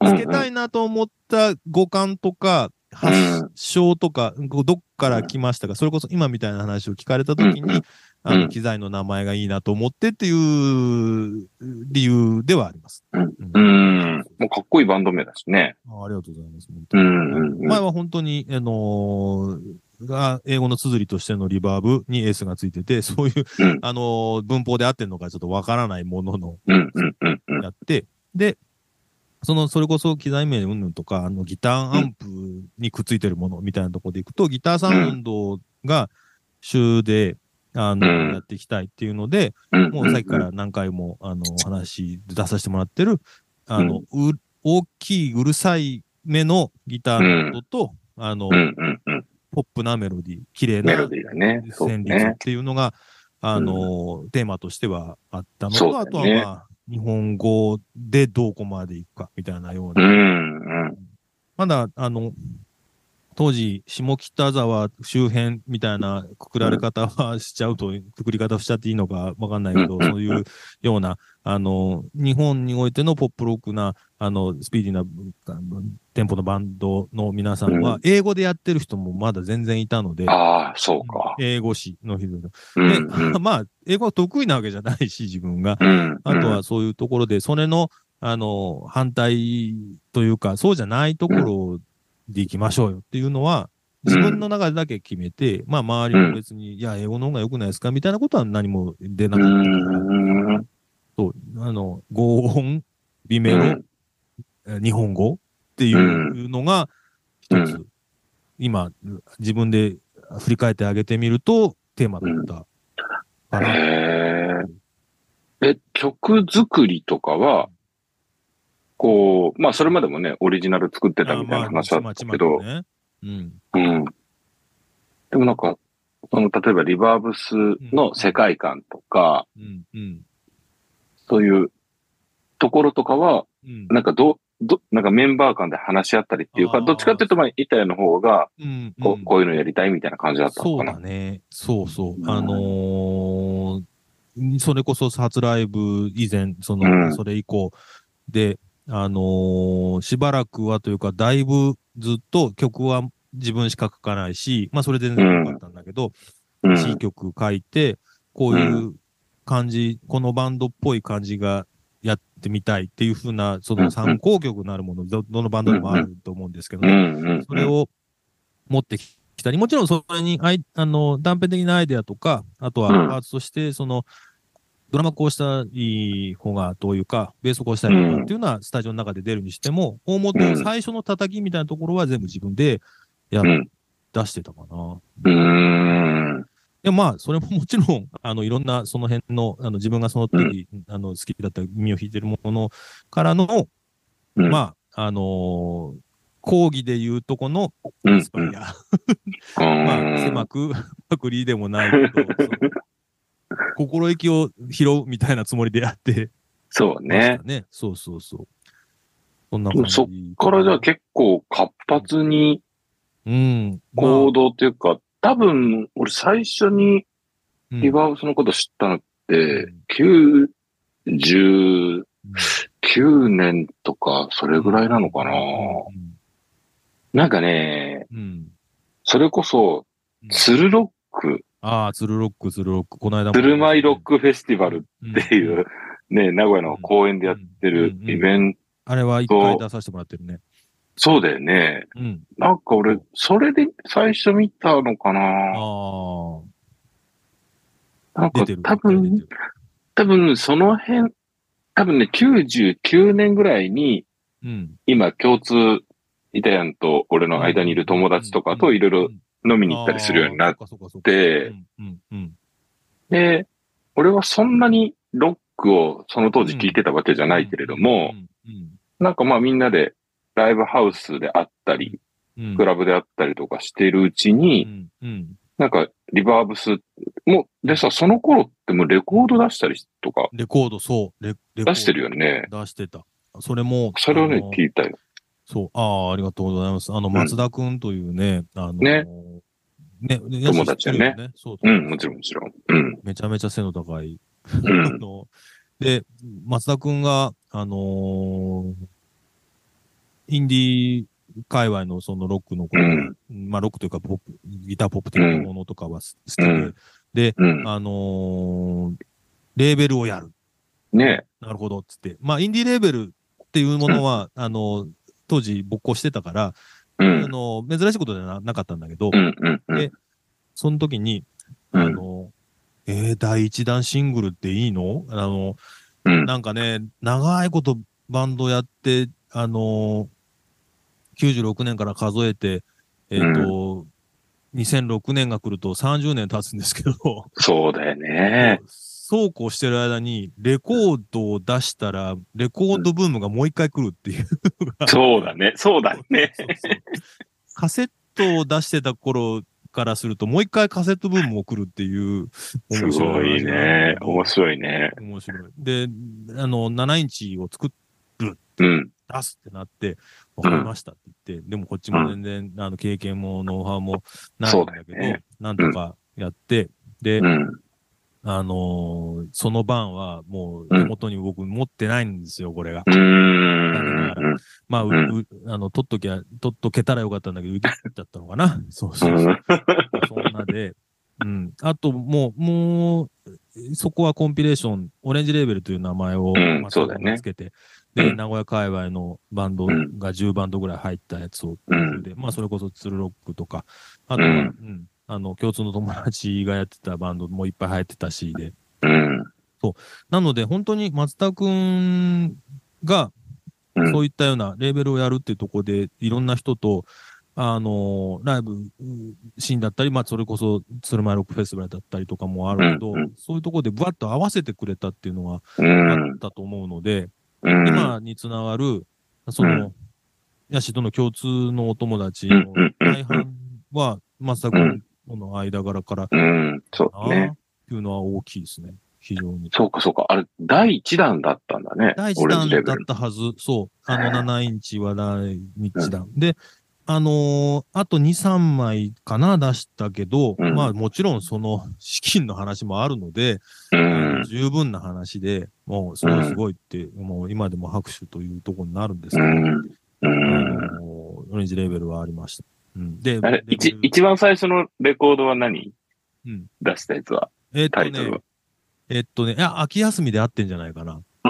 つけたいなと思った五感とか、発祥とか、どっから来ましたか、それこそ今みたいな話を聞かれたときに、あの、うん機材の名前がいいなと思ってっていう理由ではあります。うんうんうん。もうかっこいいバンド名だしね。あありがとうございます。うにんうんうん。前は本当に、あのーが、英語の綴りとしてのリバーブに S がついてて、そういう、うんあのー文法で合ってるのかちょっとわからないものの。やって、で、その、それこそ機材名云々とか、あの、ギターアンプにくっついてるものみたいなところでいくと、ギターサウンドが主で、あの、うんやっていきたいっていうので、うんもうさっきから何回も、あの、話出させてもらってる、あの、う大きいうるさい目のギターの音と、あの、うんうんうん。ポップなメロディー、綺麗メロなディーだね。そう旋律っね。ていうのが、あの、テーマとしてはあったのと、あとはまあ、日本語でどこまでいくかみたいなよううな。んうん。まだ、あの、当時、下北沢周辺みたいなくくられ方はしちゃうと、くくり方をしちゃっていいのかわかんないけど、うんそういうような、あの、日本においてのポップロックな、あの、スピーディーなあのテンポのバンドの皆さんはう、英語でやってる人もまだ全然いたので、ああ、そうか。英語詞の人で、うんうん。<laughs> まあ、英語は得意なわけじゃないし、自分が。うん。あとはそういうところで、それの、あの、反対というか、そうじゃないところで行きましょうよっていうのは、自分の中でだけ決めて、まあ、周りも別に、いや、英語の方が良くないですかみたいなことは何も出なうかったから、ん。そう、あの、合音、美メロ、日本語っていうのが、一つ、う今、自分で振り返ってあげてみると、テーマだったかな。へえ。え、曲作りとかは、こう、まあ、それまでもね、オリジナル作ってたみたいな話だったけど、まあまあまあねうん。うん。でもなんか、その、例えばリバーブスの世界観とか、うん。うん。そういうところとかは、うん。なんかどう、ど、なんかメンバー間で話し合ったりっていうか、どっちかっていうと、まあ、板谷の方が、うん。こう、うんこういうのやりたいみたいな感じだったのそうかな。だね。そうそう。うんあのーそれこそ初ライブ以前、その、うんそれ以降で、あのーしばらくはというか、だいぶずっと曲は自分しか書かないし、まあそれで全然良かったんだけど、うん。C 曲書いて、こういう感じ、このバンドっぽい感じがやってみたいっていうふうな、その参考曲なるもの、どどのバンドでもあると思うんですけど。それを持ってきたり、もちろんそれにアイあの断片的なアイデアとか、あとはうんパーツとして、その、ドラマこうしたい方がどういうか、ベースこうしたい方がっていうのはスタジオの中で出るにしても、大元うん最初の叩きみたいなところは全部自分でや。出してたかな。うーん。で、まあ、それももちろん、<laughs> あの、いろんなその辺の、あの、自分がその時、あの、好きだった耳を弾いてるものからの、うんまあ、あのー講義で言うとこのうんインスパイア。<laughs> まあ、狭く、<laughs> パクリでもないけど、心意気を拾うみたいなつもりでやってそうね。ね。そうそうそう。そんな感じ。そっからじゃあ結構活発にうん。まあ行動というか、多分、俺最初にうん。リバーブスのこと知ったのってう、99年とか、それぐらいなのかな。うん。なんかね、うん。それこそ、うん。ツルロック、ああ、ツルロック、ツルロック。この間も。ツルマイロックフェスティバルっていう、ね、名古屋の公園でやってるイベント、あれは一回出させてもらってるね。そうだよね。うん。なんか俺、それで最初見たのかな。ああ。なんか。多分多分その辺、多分ね、99年ぐらいに、うん。今共通、イタリアンと俺の間にいる友達とかといろいろ飲みに行ったりするようになって。で、俺はそんなにロックをその当時聞いてたわけじゃないけれども、うん、なんかまあみんなでライブハウスであったり、うん。クラブであったりとかしてるうちに。なんかリバーブスも、でさ、その頃ってもうレコード出したりとかレコード、そう。レレ出してるよね。出してた。それも、それをね聞いたよ。そう。ああ、ありがとうございます。あの、ん松田くんというね、あの、ねね、友達だねそうそううん、もちろんもちろん。うん。めちゃめちゃ背の高い。あうん。<laughs> の、で、松田くんが、あのーインディー界隈のそのロックのこと、うんまあロックというかポップ、ギターポップ的なものとかは好きで、うんで、うん。あのーレーベルをやる。ねなるほど、つって。まあ、インディーレーベルっていうものは、あの、当時勃興してたから、うん。あの、珍しいことではななかったんだけど、で。その時に、うん、あの、えー第一弾シングルっていいの？あの、うん。なんかね、長いことバンドやって、あの96年から数えて、えっ、と、2006年が来ると30年経つんですけど、そうだよね。そうこうしてる間に、レコードを出したら、レコードブームがもう一回来るっていうのが。そうだね。そうだね。そうそうカセットを出してた頃からすると、もう一回カセットブームも来るっていう。すごいね。面い。白いね。面白い。で、あの、7インチを作っうん。出すってなって、わかりましたって言って、でもこっちも全然、あの、経験もノウハウもないんだけど、ねなんとかやって、で、うん。あのーその晩はもううん手元に僕持ってないんですよ、これが。うーん。まあ、ううんうあの、取っときゃ、取っとけたらよかったんだけど、受け取っちゃったのかな。そうそうそう。うん。そんなで、うん。あと、もう、もう、そこはコンピレーション、オレンジレーベルという名前を、つけて、で、うん。名古屋界隈のバンドうん。が10バンドぐらい入ったやつを、うん。で、まあ、それこそツルロックとか、あとは、ううん。ん、あの、共通の友達がやってたバンドもいっぱい入ってたし、で、うん。なので、本当に松田くんが、うん。そういったようなレーベルをやるっていうところで、いろんな人と、あのライブうんシーンだったり、まあ、それこそ、スルマイロックフェスティバルだったりとかもあるけど、うんうんそういうところでぶわっと合わせてくれたっていうのはうあんっ。たと思うので、うん。今につながる、その、うんヤシとの共通のお友達の大半は、松田君との間柄から、うん。そうね。っていうのは大きいですね。非常に。そうか、そうか。あれ、第一弾だったんだね。第一弾だっ。たはず。そう。あの、7インチは第一弾。で、あのーあと2、3枚かな、出したけど、うんまあもちろんその資金の話もあるので、うん。十分な話で、もうすごいすごいって、もう今でも拍手というところになるんですけど、うん。うあん。のーオレンジレーベルはありました。うん、で、あれ、一、一番最初のレコードは何？うん出したやつは？えっとね、。えっとね、いや、秋休みで合ってんじゃないかな。う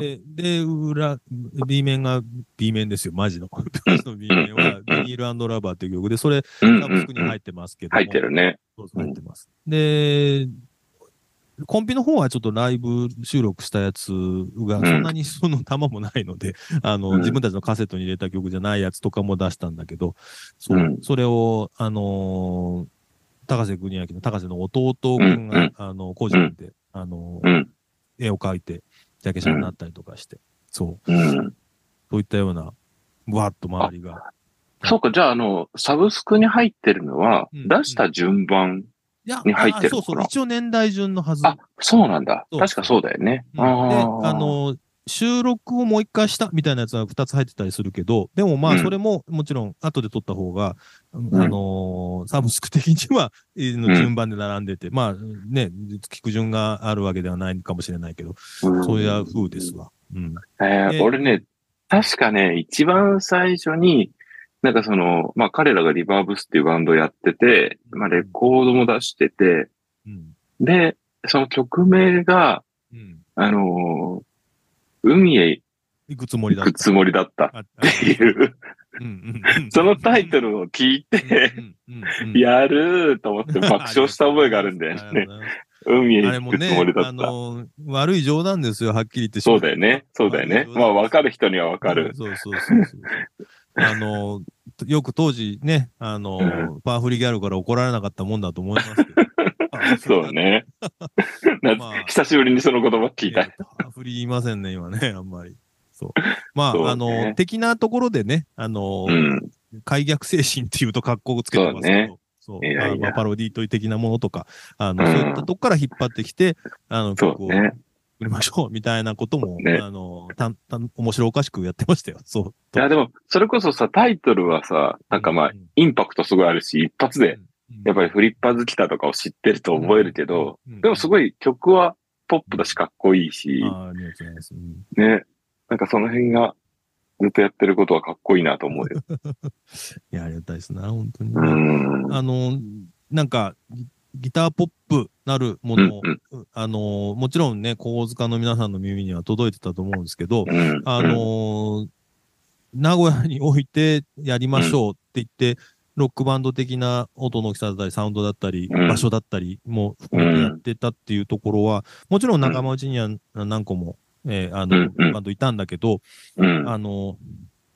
で、で、裏、B 面が B 面ですよ、マジの。<laughs> の B 面は、ビニールラバーっていう曲で、それ、うんサブスクに入ってますけども。入ってるね。そうそう入ってます。で、コンピの方はちょっとライブ収録したやつが、そんなにその玉もないので、<laughs> あの、うん自分たちのカセットに入れた曲じゃないやつとかも出したんだけど、そう、うんそれを、あのー高瀬国明の高瀬の弟君が、うんうんあの、個人で、あの。絵を描いて、ジャケ写になったりとかして、そう、うん。そういったような、ぶわっと周りが。そうか、じゃあ、あの、サブスクに入ってるのは、うん出した順番。に入ってるのかな？あそうそう、一応年代順のはず。あ、そうなんだ。確かそうだよね。あーあ、の、収録をもう一回したみたいなやつは2つ入ってたりするけど、でもまうんあそれももちろん後で撮った方が、んあのーサブスク的には、<laughs> えーのうん順番で並んでて、まあね、聞く順があるわけではないかもしれないけど、そういう風ですわ。うん。えーで俺ね、確かね、一番最初に、なんかその、まあ彼らがリバーブスっていうバンドをやってて、まあレコードも出してて、うん。で、その曲名が、うん。あのー海へ行くつもり行だった。くつもりだったっあていう、そのタイトルを聞いて、やるーと思って爆笑した覚えがあるんだよね。海へ行くつもねりだ、った。あの、悪い冗談ですよ、はっきり言ってそうだよね。そうだよね。まあ分かるる人には分かる。そうそうそうそう。<laughs> あの、よく当時ね、あの、うパワフリギャルから怒られなかったもんだと思いますけど。あそう。ね。<laughs> なまあ久しぶりにその言葉聞いた。いやパワフリ言いませんね、今ね、あんまり。そう。まあ、ねあの、的なところでね、あの、うん。開逆精神っていうと格好をつけてますけど。そういやいやあまあパロディートイ的なものとか、あの、うんそういったとこから引っ張ってきて、あの、曲をそうね。作りましょう、みたいなことも、ねあの、たん、たん、面白おかしくやってましたよ。そう。いや、でも、それこそさ、タイトルはさ、なんかまあ、インパクトすごいあるし、一発で、やっぱりフリッパーズ来たとかを知ってると覚えるけど、うん。でもすごい曲はポップだしかっこいいし、ね。なんかその辺がずっとやってることはかっこいいなと思うよ。<laughs> いや、ありがたいです。な、本当に。あの、なんか、ギギターポップなるもの、うんあの、もちろんね、神塚の皆さんの耳には届いてたと思うんですけど、うん。あの、名古屋においてやりましょうって言って、ロックバンド的な音の大きさだったり、サウンドだったり、うん。場所だったりも含めてやってたっていうところは、もちろん仲間内には何個も、えーあの、うんうん。バンドいたんだけど、うん。あの、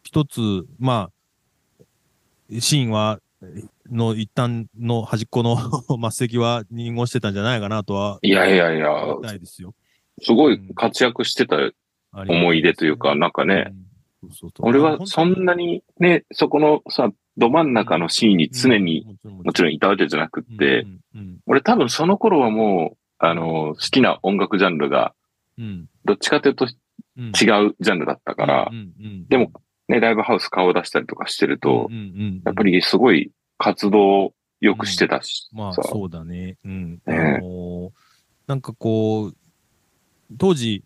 一つ、まあ、シーンは、の一旦の端っこの <laughs> 末席は濁してたんじゃないかなとは、いやいやいや、思いですよ。すごい活躍してた思い出というか、なんかね、うん、そうそうそう。俺はそんなにね、そこのさ、ど真ん中のシーンに常に、もちろんいたわけじゃなくって、俺多分その頃はもう、あの、好きな音楽ジャンルが、うん。どっちかというとうん、違うジャンルだったからでもね、ライブハウス顔を出したりとかしてるとやっぱりすごい活動をよくしてたし、まあさ。そうだね。うん。あねのーなんかこう、当時、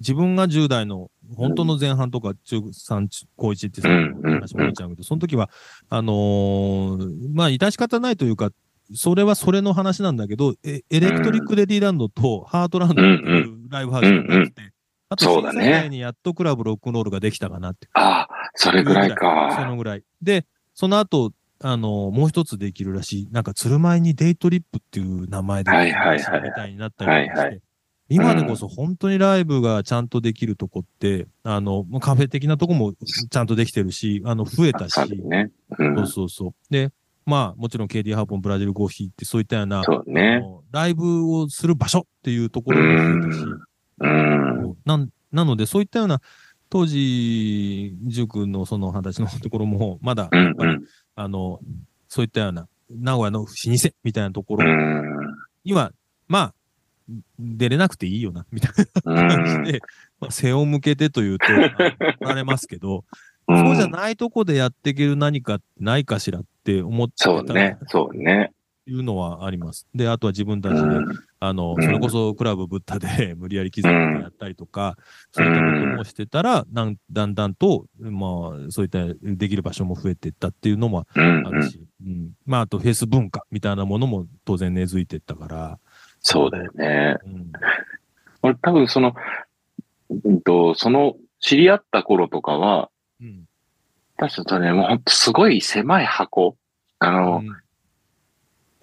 自分が10代の本当の前半とか中3、高1ってさ、話も出ちゃうけど、その時は、あのーまあ、致し方ないというか、それはそれの話なんだけど、エエレクトリック・レディランドとハートランドっていうライブハウスがあって、あと、そうだね震災前にやっとクラブロックンロールができたかなって。ああ、それぐらいそか。のぐらい。で、その後、あの、もう一つできるらしい、なんか、鶴舞にデイトリップっていう名前で、はいはいはいみたいになったりして、今でこそ本当にライブがちゃんとできるとこって、あの、もうカフェ的なとこもちゃんとできてるし、あの、増えたし、ね。うんそうそうそう。で、まあ、もちろん KD ハーポン、ブラジルコーヒーってそういったような、あそうね。のライブをする場所っていうところも増えたし、うん。なんなので、そういったような、当時、塾のその二十歳のところも、まだ、うんやっぱり、あの、そういったような、名古屋の老舗みたいなところうん。には、まあ、出れなくていいよな、みたいうん。な感じで、まあ、背を向けてというと、あの怒られますけど、<laughs> そうじゃないとこでやっていける何かないかしらって思ってたそうね。そうね。いうのはあります。で、あとは自分たちで、うん。あの、うん。それこそクラブブッダで <laughs> 無理やり刻ん。でやったりとか、そういったこともしてたら、なんだんだんと、まあ、そういったできる場所も増えていったっていうのもうんあるし、うん。まあ、あとフェス文化みたいなものも当然根付いていったから、そうだよね。うん。俺多分その、うんと、その知り合った頃とかは、うん。確かにね、もうほんとすごい狭い箱。あの、うん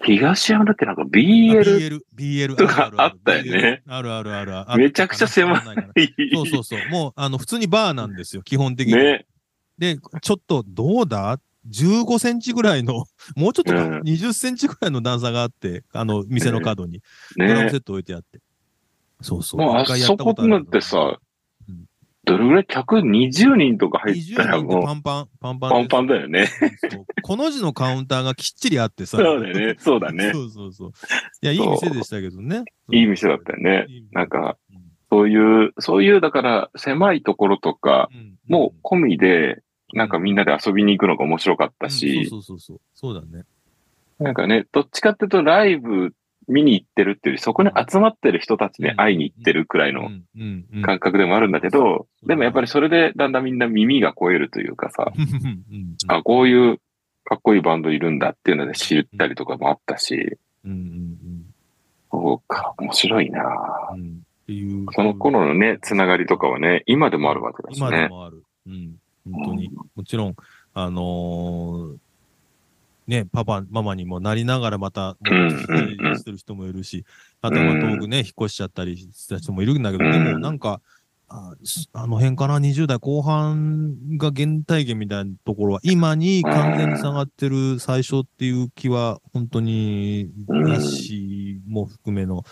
東山だっけなんかあ BL、BL、とかあったよねあるあるあるある。めちゃくちゃ狭いそうそうそう。もう、あの、普通にバーなんですよ、基本的に。ね。で、ちょっと、どうだ ?15 センチぐらいの、<laughs> もうちょっとか、うん20センチぐらいの段差があって、あの、店の角に、ドラムセね。ット置いてあって。そうそう。もうあそこなんてさうん、どれぐらい？客20人とか入った20らもうパンパン、パンパンパンパンンだよね。この字のカウンターがきっちりあってさ。そうだよね。そうだね。そうそうそう。いや、いい店でしたけどね。いい店だったよねいい店なんか、うんそういう、そういう、だから、狭いところとか、うんもう込みで、なんかみんなで遊びに行くのが面白かったうんし、そうそうそうそう。そうだね。なんかね、どっちかっていうとライブ見に行ってるっていうより、そこに集まってる人たちに会いに行ってるくらいの感覚でもあるんだけど、うんでもやっぱりそれでだんだんみんな耳が超えるというかさ、あ、こういうかっこいいバンドいるんだっていうので知ったりとかもあったし、そうか、面白いなう。その頃のね、つながりとかはね、今でもあるわけだし今でね。もある。うん。本当に。もちろん、あのーね、パパ、ママにもなりながらまた、してる人もいるし、あとはまあ遠くね、引っ越しちゃったりした人もいるんだけど、うん。でもなんか、あの辺かな、20代後半が原体験みたいなところは、今に完全に下がってる最初っていう気は、本当に、うん。ヤッシーも含めの、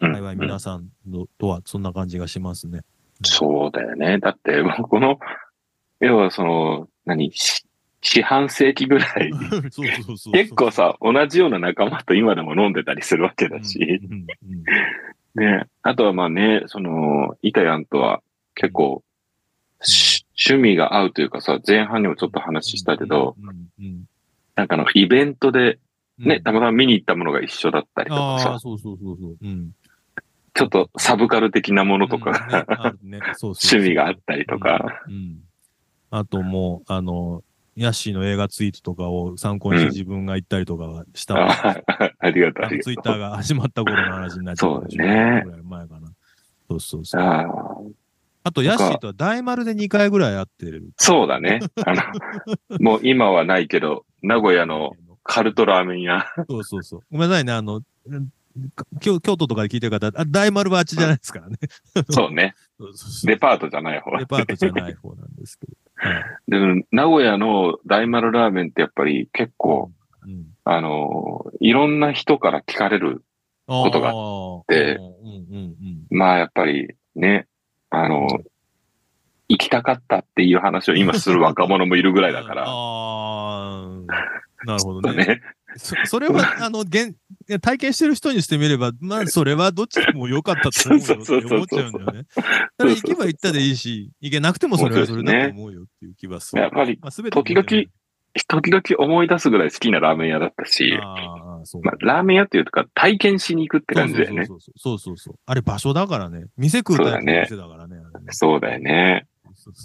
幸い皆さんのとは、そんな感じがしますね。そうだよね。だって、この、要はその、何、し四半世紀ぐらい、<laughs> そうそうそう。結構さ、同じような仲間と今でも飲んでたりするわけだし、うんうんうんね。あとはまあね、その、イタヤンとは結構、し趣味が合うというかさ、前半にもちょっと話したけど、うんうんなんかあの、イベントでうん。ね、たまたま見に行ったものが一緒だったりとかさ、そうそうそうそう。うん。ちょっとサブカル的なものとか <laughs> 趣味があったりとか、うん。うんあともう、あの、ヤッシーの映画ツイートとかを参考にして自分が行ったりとかはしたわあ <laughs> ありがとう、ありがとう。ツイッターが始まった頃の話になっちゃそうだねぐらい前かな。そうそうそう。あああと、ヤッシーとは大丸で2回ぐらい会ってる。そうだね。あの、<laughs> もう今はないけど、名古屋の <laughs> カルトラーメン屋。そうそうそう。ごめんなさいね、あの、うん京京都とかで聞いてる方、あ大丸はあっちじゃないですからね。そうね。そうそうそうデパートじゃない方。デパートじゃない方なんですけど。はいでも、名古屋の大丸ラーメンってやっぱり結構、うんあの、いろんな人から聞かれる。ことがあてうんうんうんまあやっぱりね、あの、行きたかったっていう話を今する若者もいるぐらいだから。<laughs> ああ、なるほどね。ね。そ <laughs> それは、あの、現、体験してる人にしてみれば、まあ、それはどっちでも良かったと思うよって思っちゃうんだよね。<laughs> ただ行けば行ったでいいし、行けなくてもそれはそれだと思うよっていう気はする。やっぱり、まあ、すべて時々時々思い出すぐらい好きなラーメン屋だったし、ああ、そう。まあ、ラーメン屋っていうか体験しに行くって感じだよね。そうそうそうそうそう。あれ場所だからね。店食うタイプの店だからね。そうだよね。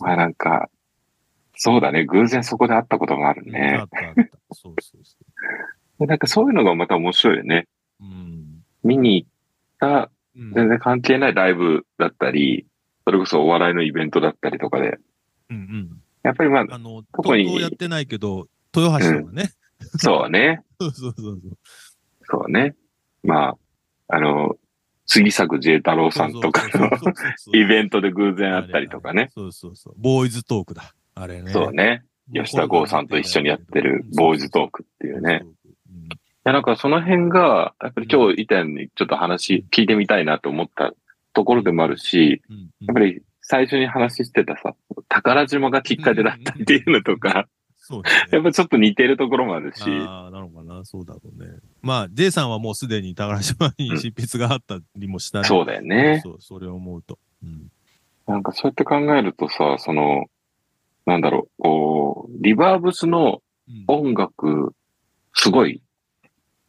まあなんか、そうだね。偶然そこで会ったこともあるあねっ。たあった。そうそうそでなんかそういうのがまた面白いよね。う。うん。見に行ったうん全然関係ないライブだったり、それこそお笑いのイベントだったりとかで、うんうん。やっぱりまあ、あの、特にやってないけど、豊橋とかね。そうね。<laughs> そうそうそうそう。そうね。まあ、あの、杉作 J 太郎さんとかのイベントで偶然会ったりとかね。そうそうそう。ボーイズトークだ。あれね。そうね。吉田剛さんと一緒にやってるボーイズトークっていうね。いや、なんかその辺が、やっぱり今日以前にちょっと話聞いてみたいなと思ったところでもあるし、うん。うんやっぱり最初に話してたさ、宝島がきっかけだったっていうのとか、そうだね。やっぱちょっと似てるところもあるし、ああ、なのかな。そうだろうね。まあ、J さんはもうすでに宝島に執筆があったりもしたりそうだよね。そう、それを思うと。うん。なんかそうやって考えるとさ、その、なんだろう、こう、リバーブスのうん音楽、すごい、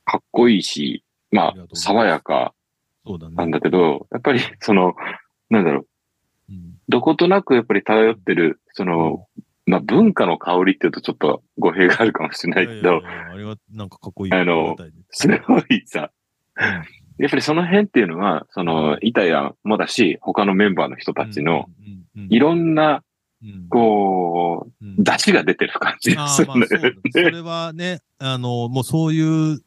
かっこいいし、まあ爽やか。なんだけど、やっぱり、その、なんだろう、うん。どことなくやっぱり漂ってる、その、まあ文化の香りって言うとちょっと語弊があるかもしれないけど、あれはなんかかっこいい。あのす。ごいさ、うん。やっぱりその辺っていうのは、その、イタヤもだし、他のメンバーの人たちの、、いろんな、うんこう、うん出汁が出てる感じがあするんだよね。それはね、あの、もうそういう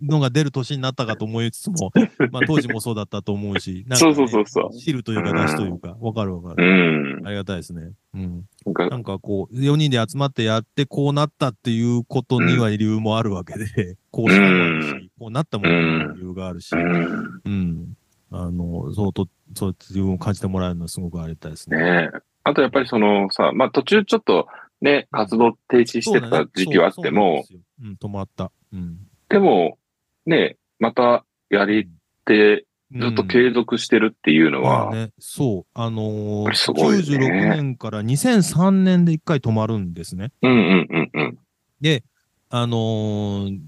のが出る年になったかと思いつつも、<laughs> まあ当時もそうだったと思うし、なんかねそうそうそうそう汁というか出汁というか、わかるわかうる。ん。ありがたいですね。うん。なんかこう、4人で集まってやってこうなったっていうことには理由もあるわけで、こうしたもあるし、こうなったものにも理由があるし、うん。うん。あの、そうと、そう自分を感じてもらえるのはすごくありがたいですね。ねえ。あとやっぱりそのさ、まあ途中ちょっとね、活動停止してた時期はあっても、そうん止まった。うん。でも、ね、またやりてずっと継続してるっていうのは、まあね、そう。あのーこれすごいね96年から2003年で一回止まるんですね。うんうんうんうん。で、あのー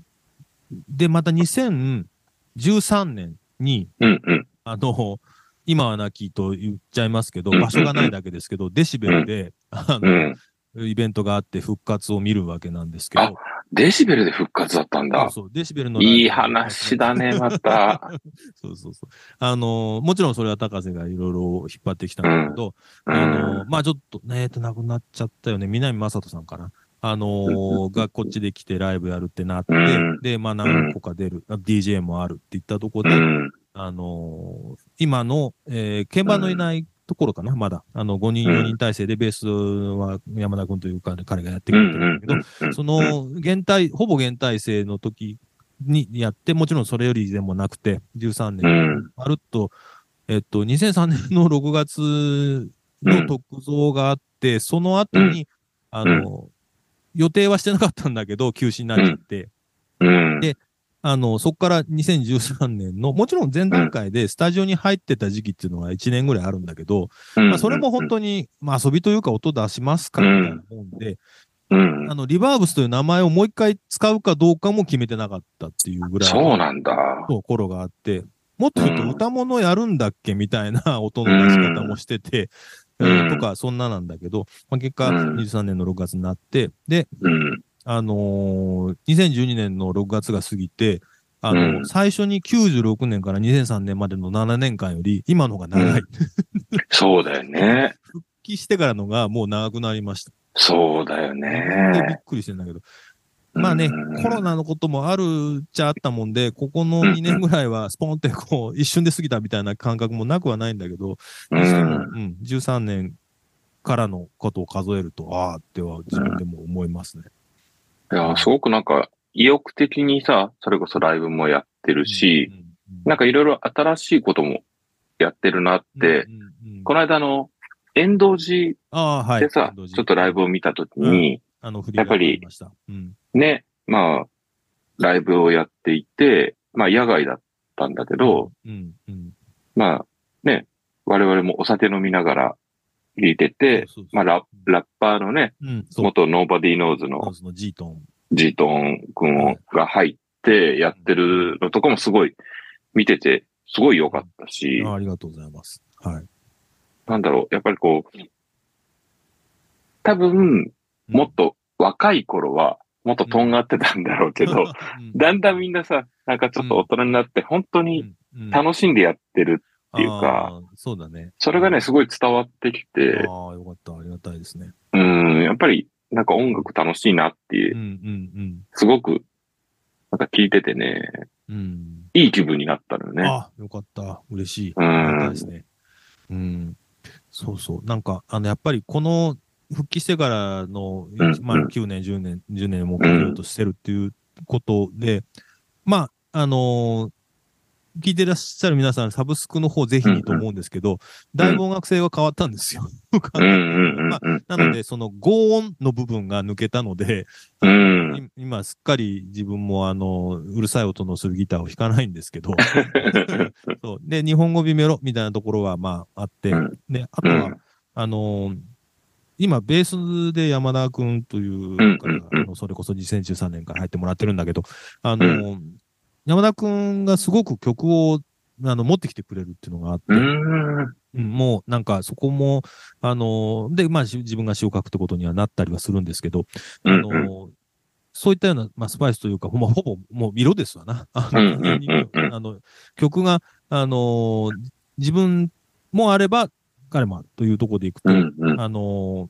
で、また2013年に、うんうん。あの、今はなきと言っちゃいますけど、うん場所がないだけですけど、デシベルで、あうの、ん。イベントがあって復活を見るわけなんですけあど、デシベルで復活だったんだ。そうそう、デシベルの。いい話だね、また。<laughs> そうそうそう。あのーもちろんそれは高瀬がいろいろ引っ張ってきたんだけど、うあの。まあちょっとね、えっと、亡くなっちゃったよね。南正人さんかな。あのーがこっちで来てライブやるってなって、うんで、まあ何個か出る、あ DJ もあるって言ったところで、うん。あのー今の、えー鍵盤のいないところかな、まだ。あの、5人、うん4人体制でベースは山田君というか、彼がやってくれてるんだけど、うん。その、現体、ほぼ現体制の時にやって、もちろんそれよりでもなくて、13う年、ん。まるっと、えっと、2003年の6月の特造があって、その後に、あの、予定はしてなかったんだけど、休止になっちゃって、うん。であの、そこから2013年の、もちろん前段階でスタジオに入ってた時期っていうのは1年ぐらいあるんだけど、まあ、それも本当に、まあ、遊びというか音出しますかみたいなもんで、うんあ。の、リバーブスという名前をもう一回使うかどうかも決めてなかったっていうぐらいそうなんだ。の頃があって、もっと言うと歌物やるんだっけみたいな音の出し方もしてて、とか、そんななんだけど、まあ、結果、うん23年の6月になって、で、うん。あのー2012年の6月が過ぎて、あの、うん最初に96年から2003年までの7年間より、今の方が長い。うんそうだよね。<laughs> 復帰してからのがもう長くなりました。そうだよでびっね。くりしてんだけど。まあね、うんコロナのこともあるっちゃあったもんで、ここの2年ぐらいはスポンってこう、<laughs> 一瞬で過ぎたみたいな感覚もなくはないんだけど。うん、13年からのことを数えると、ああっては自分でも思いますね。いや、すごくなんか、意欲的にさ、それこそライブもやってるし、うん、なんかいろいろ新しいこともやってるなって、うんうんうんこの間あの、遠道寺ああ、はい。でさ、ちょっとライブを見たときに、あの、振やっぱり。うん。ね、まあ、ライブをやっていて、まあ野外だったんだけど、うん、うん。まあね、我々もお酒飲みながら弾いてて、まあララッパーのね、うん。元ノーバディーノーズのジートン。ジートン君をが入ってやってるのとかもすごい見てて、すごい良かったし、あありがとうございます。はい。なんだろう、やっぱりこう、多分、もっと若い頃は、もっととんがってたんだろうけど、<laughs> だんだんみんなさ、なんかちょっと大人になって、本当に楽しんでやってる。っていうかそうだね。それがね、すごい伝わってきて、ああ、よかった。ありがたいですね。うん、やっぱり、なんか音楽楽しいなってうん、うん、すごく、なんか聞いててね、うん。うん。いい気分になったのよね。あよかった。嬉しい。うんですね。うん。そうそう。なんか、あの、やっぱりこの復帰してからの、うんまあ、うん9年、10年、10年も目標としてるっていうことで、まあ、あのー聞いてらっしゃる皆さん、サブスクの方ぜひにと思うんですけど、だいぶ音楽性が変わったんですよ。なので、その、轟音の部分が抜けたので、うん、い今すっかり自分もあの、うるさい音のするギターを弾かないんですけど、<laughs> そう。で、日本語微メロみたいなところはまああって、あとは、うん。あのー今、ベースで山田くんという方それこそ2013年から入ってもらってるんだけど、あのー山田くんがすごく曲をあの持ってきてくれるっていうのがあって、うん。うんもうなんかそこも、あのーで、まあし自分が詩を書くってことにはなったりはするんですけど、あのーそういったような、まあ、スパイスというか、ほ,、まあ、ほぼもう色ですわな。<laughs> あの曲が、あのー自分もあれば、彼もあるというところでいくと、うんうん。あのー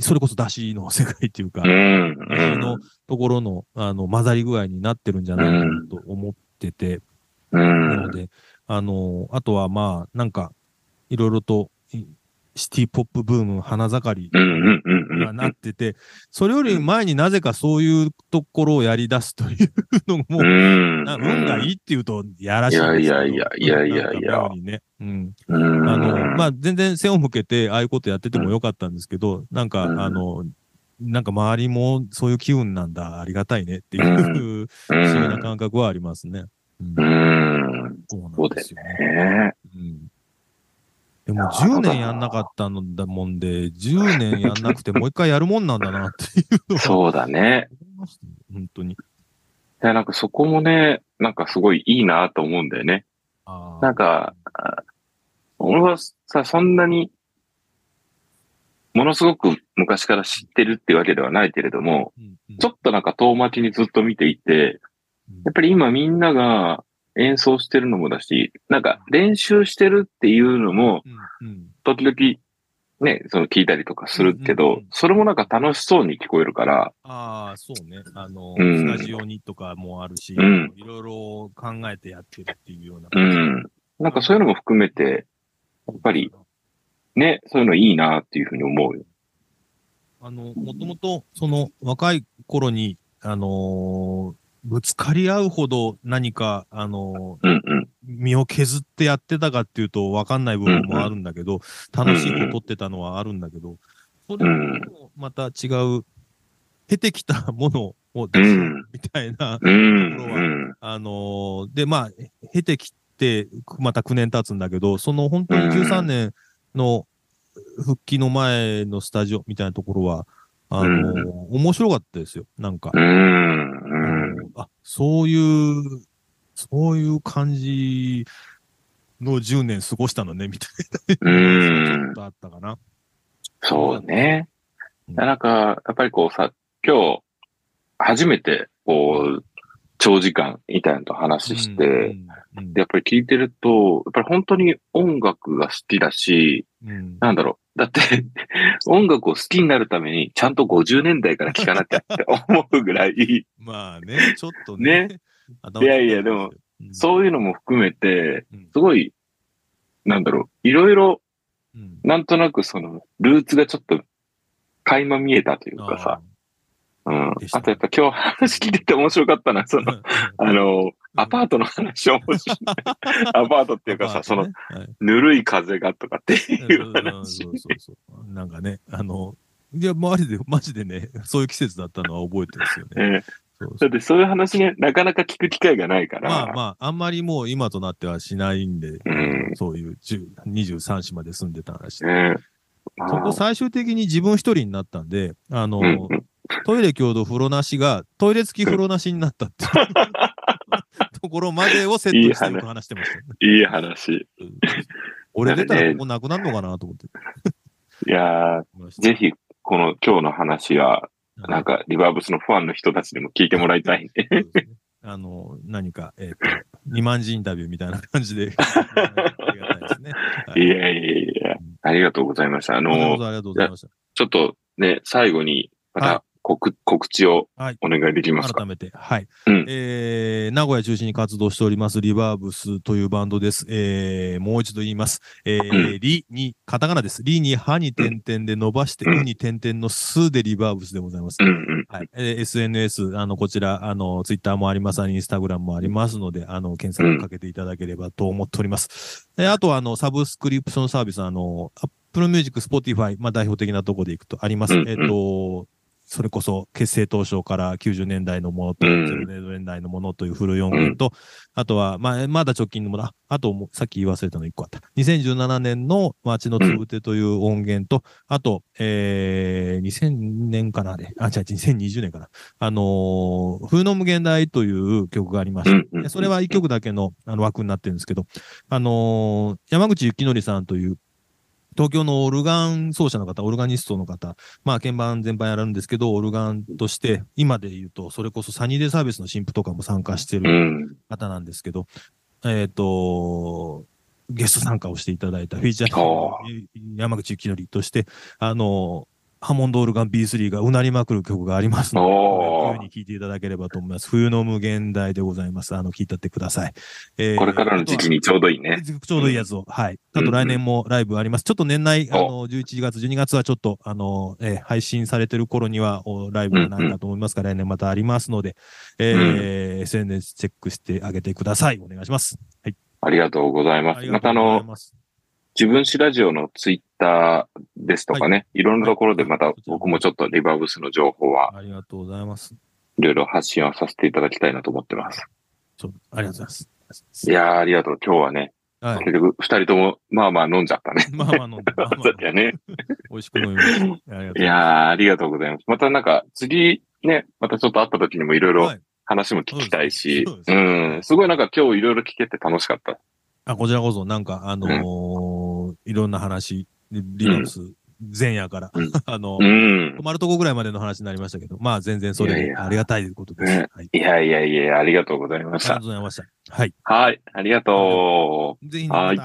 それこそ出汁の世界っていうか、うんのところの、あの、混ざり具合になってるんじゃないかなと思ってて、うん。なので、あの、あとはまあ、なんか、いろいろと、いシティポップブーム、花盛り。がなってて、それより前になぜかそういうところをやり出すというのも、運がいいっていうと、やらしいんですけど。いやいやいやいやいやね。うん。うん。あの、まあ、全然背を向けて、ああいうことやっててもよかったんですけど、なんか、うんあの、なんか周りもそういう機運なんだ、ありがたいねっていう、不う思議な感覚はありますね。うんうん。そうですよね。も10年やんなかったのだもんで、10年やんなくてもう一回やるもんなんだなっていうそうだね。本当に。いや、なんかそこもね、なんかすごいいいなと思うんだよね。なんか、あ俺はさ、そんなに、ものすごく昔から知ってるってわけではないけれども、うんうんちょっとなんか遠巻きにずっと見ていて、やっぱり今みんなが演奏してるのもだし、なんか練習してるっていうのも、時々ね、その聞いたりとかするけどうんうんうん、それもなんか楽しそうに聞こえるから、ああ、そうね。あの、うんスタジオにとかもあるし、うんいろいろ考えてやってるっていうような。うん。なんかそういうのも含めて、やっぱりね、そういうのいいなっていうふうに思うよ。あの、もともと、その、若い頃に、あのーぶつかり合うほど何か、あのうんうん。ー身を削ってやってたかっていうと分かんない部分もあるんだけど、楽しいことってたのはあるんだけど、それとまた違う、経てきたものを出すうんみたいな、うん。ところはうん。あのーで、まあ、経てきて、また9年経つんだけど、その本当に13年の復帰の前のスタジオみたいなところは、あのー面白かったですよ。なんか、うん。そういう、そういう感じの10年過ごしたのね、みたいな。うんちょっとあったかな。そうね。うんなんか、やっぱりこうさ、今日、初めて、こう、長時間みたいなのと話して、やっぱり聞いてると、やっぱり本当に音楽が好きだし、うん。なんだろう。だって、<laughs> 音楽を好きになるために、ちゃんと50年代から聴かなきゃって思うぐらい、まあね、ちょっとね。ね。頭いやいやでも、うんそういうのも含めてうん、すごい、なんだろう。いろいろ、うん。なんとなくその、ルーツがちょっと、垣間見えたというかさ、うん。あとやっぱ今日話聞いてて面白かったのは、その、あの、アパートの話面白い。アパートっていうかさ、その、、ぬるい風がとかっていう話そ。うそうそう。なんかね、あの、いや、周りで、マジでね、そういう季節だったのは覚えてるんですよね。ねそうそうだってそういう話ね、なかなか聞く機会がないから。まあまあ、あんまりもう今となってはしないんで、うんそういう10 23市まで住んでた話。ねまあそこ最終的に自分一人になったんで、あの、うんうんトイレ共同風呂なしが、トイレ付き風呂なしになったっていう <laughs> ところまでをセットしてよく話してましたね。いい話。うん俺出たらここなくなるのかなと思って。いやー、ぜひ、この今日の話は、なんか、リバーブスのファンの人たちにも聞いてもらいたいね。そうであの、何か、えっ、と、二万字インタビューみたいな感じで。ありがたいですね。はいいやいやいや、ありがとうございました。あのありがとうございました。ちょっとね、最後に、まはいた告、告知をはいお願いできますか？改めて、はい。うんえー、名古屋中心に活動しております、リバーブスというバンドです。えー、もう一度言います。えー、うリに、カタカナです。リに歯に点々で伸ばして、うんウに点々のスでリバーブスでございます。うんうん。はい。えー SNS、あの、こちら、あの、ツイッターもあります、インスタグラムもありますので、あの、検索かけていただければと思っております。であとは、あの、サブスクリプションサービス、あの、Apple Music、Spotify、まあ、代表的なところでいくとあります。えっ、と、それこそ結成当初から90年代のものと、うん0年代のものという古い音源と、あとは、まあ、まだ直近のもの、ああともう、さっき言い忘れたの1個あった。2017年の街のつぶてという音源と、あと、えー、2000年かなあれ。あ、違う、2020年かな。あのー冬の無限大という曲がありまして、それは1曲だけのあの枠になってるんですけど、あのー山口幸則さんという、東京のオルガン奏者の方、オルガニストの方、まあ、鍵盤全般やるんですけど、オルガンとして、今で言うと、それこそサニーデイサービスの新婦とかも参加してうるん。方なんですけど、えっ、と、ゲスト参加をしていただいたフィーチャあー山口幸則として、あの、ハモンドオルガン B3 がうなりまくる曲がありますので、冬に聴いていただければと思います。冬の無限大でございます。あの、聴いたってください。えーこれからの時期にちょうどいいね。ちょうどいいやつを。はい。あと来年もライブあります。ちょっと年内、あの、11月、12月はちょっと、あの、えー配信されてる頃には、おライブがないかと思いますが、来年またありますので、えー SNS チェックしてあげてください。お願いします。はい。ありがとうございます。またあの。自分史ラジオのツイッターですとかね、い、ろんなところでまた僕もちょっとリバーブスの情報はありがとうございます。いろいろ発信をさせていただきたいなと思ってます。そう、ありがとうございます。いやー、ありがとう。今日はね、はい。結局、二人とも、まあまあ飲んじゃったね。まあまあ飲んで、まあまあそうだよね。美味しく飲みました。いますいやー、ありがとうございます。またなんか、次、ね、またちょっと会った時にもいろいろはい話も聞きたいしそうで、すうそうん、すごいなんか今日いろいろ聞けて楽しかった。あ、こちらこそ、なんか、あのーいろんな話、リリノックス前夜から、うん <laughs> あの、うん泊。まるとこぐらいまでの話になりましたけど、まあ全然それありがたいということです。ねはい。いやいやいや、ありがとうございまありがとした。うございました。はい。はい、ありがとう。ぜひ、はいま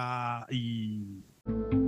た、いい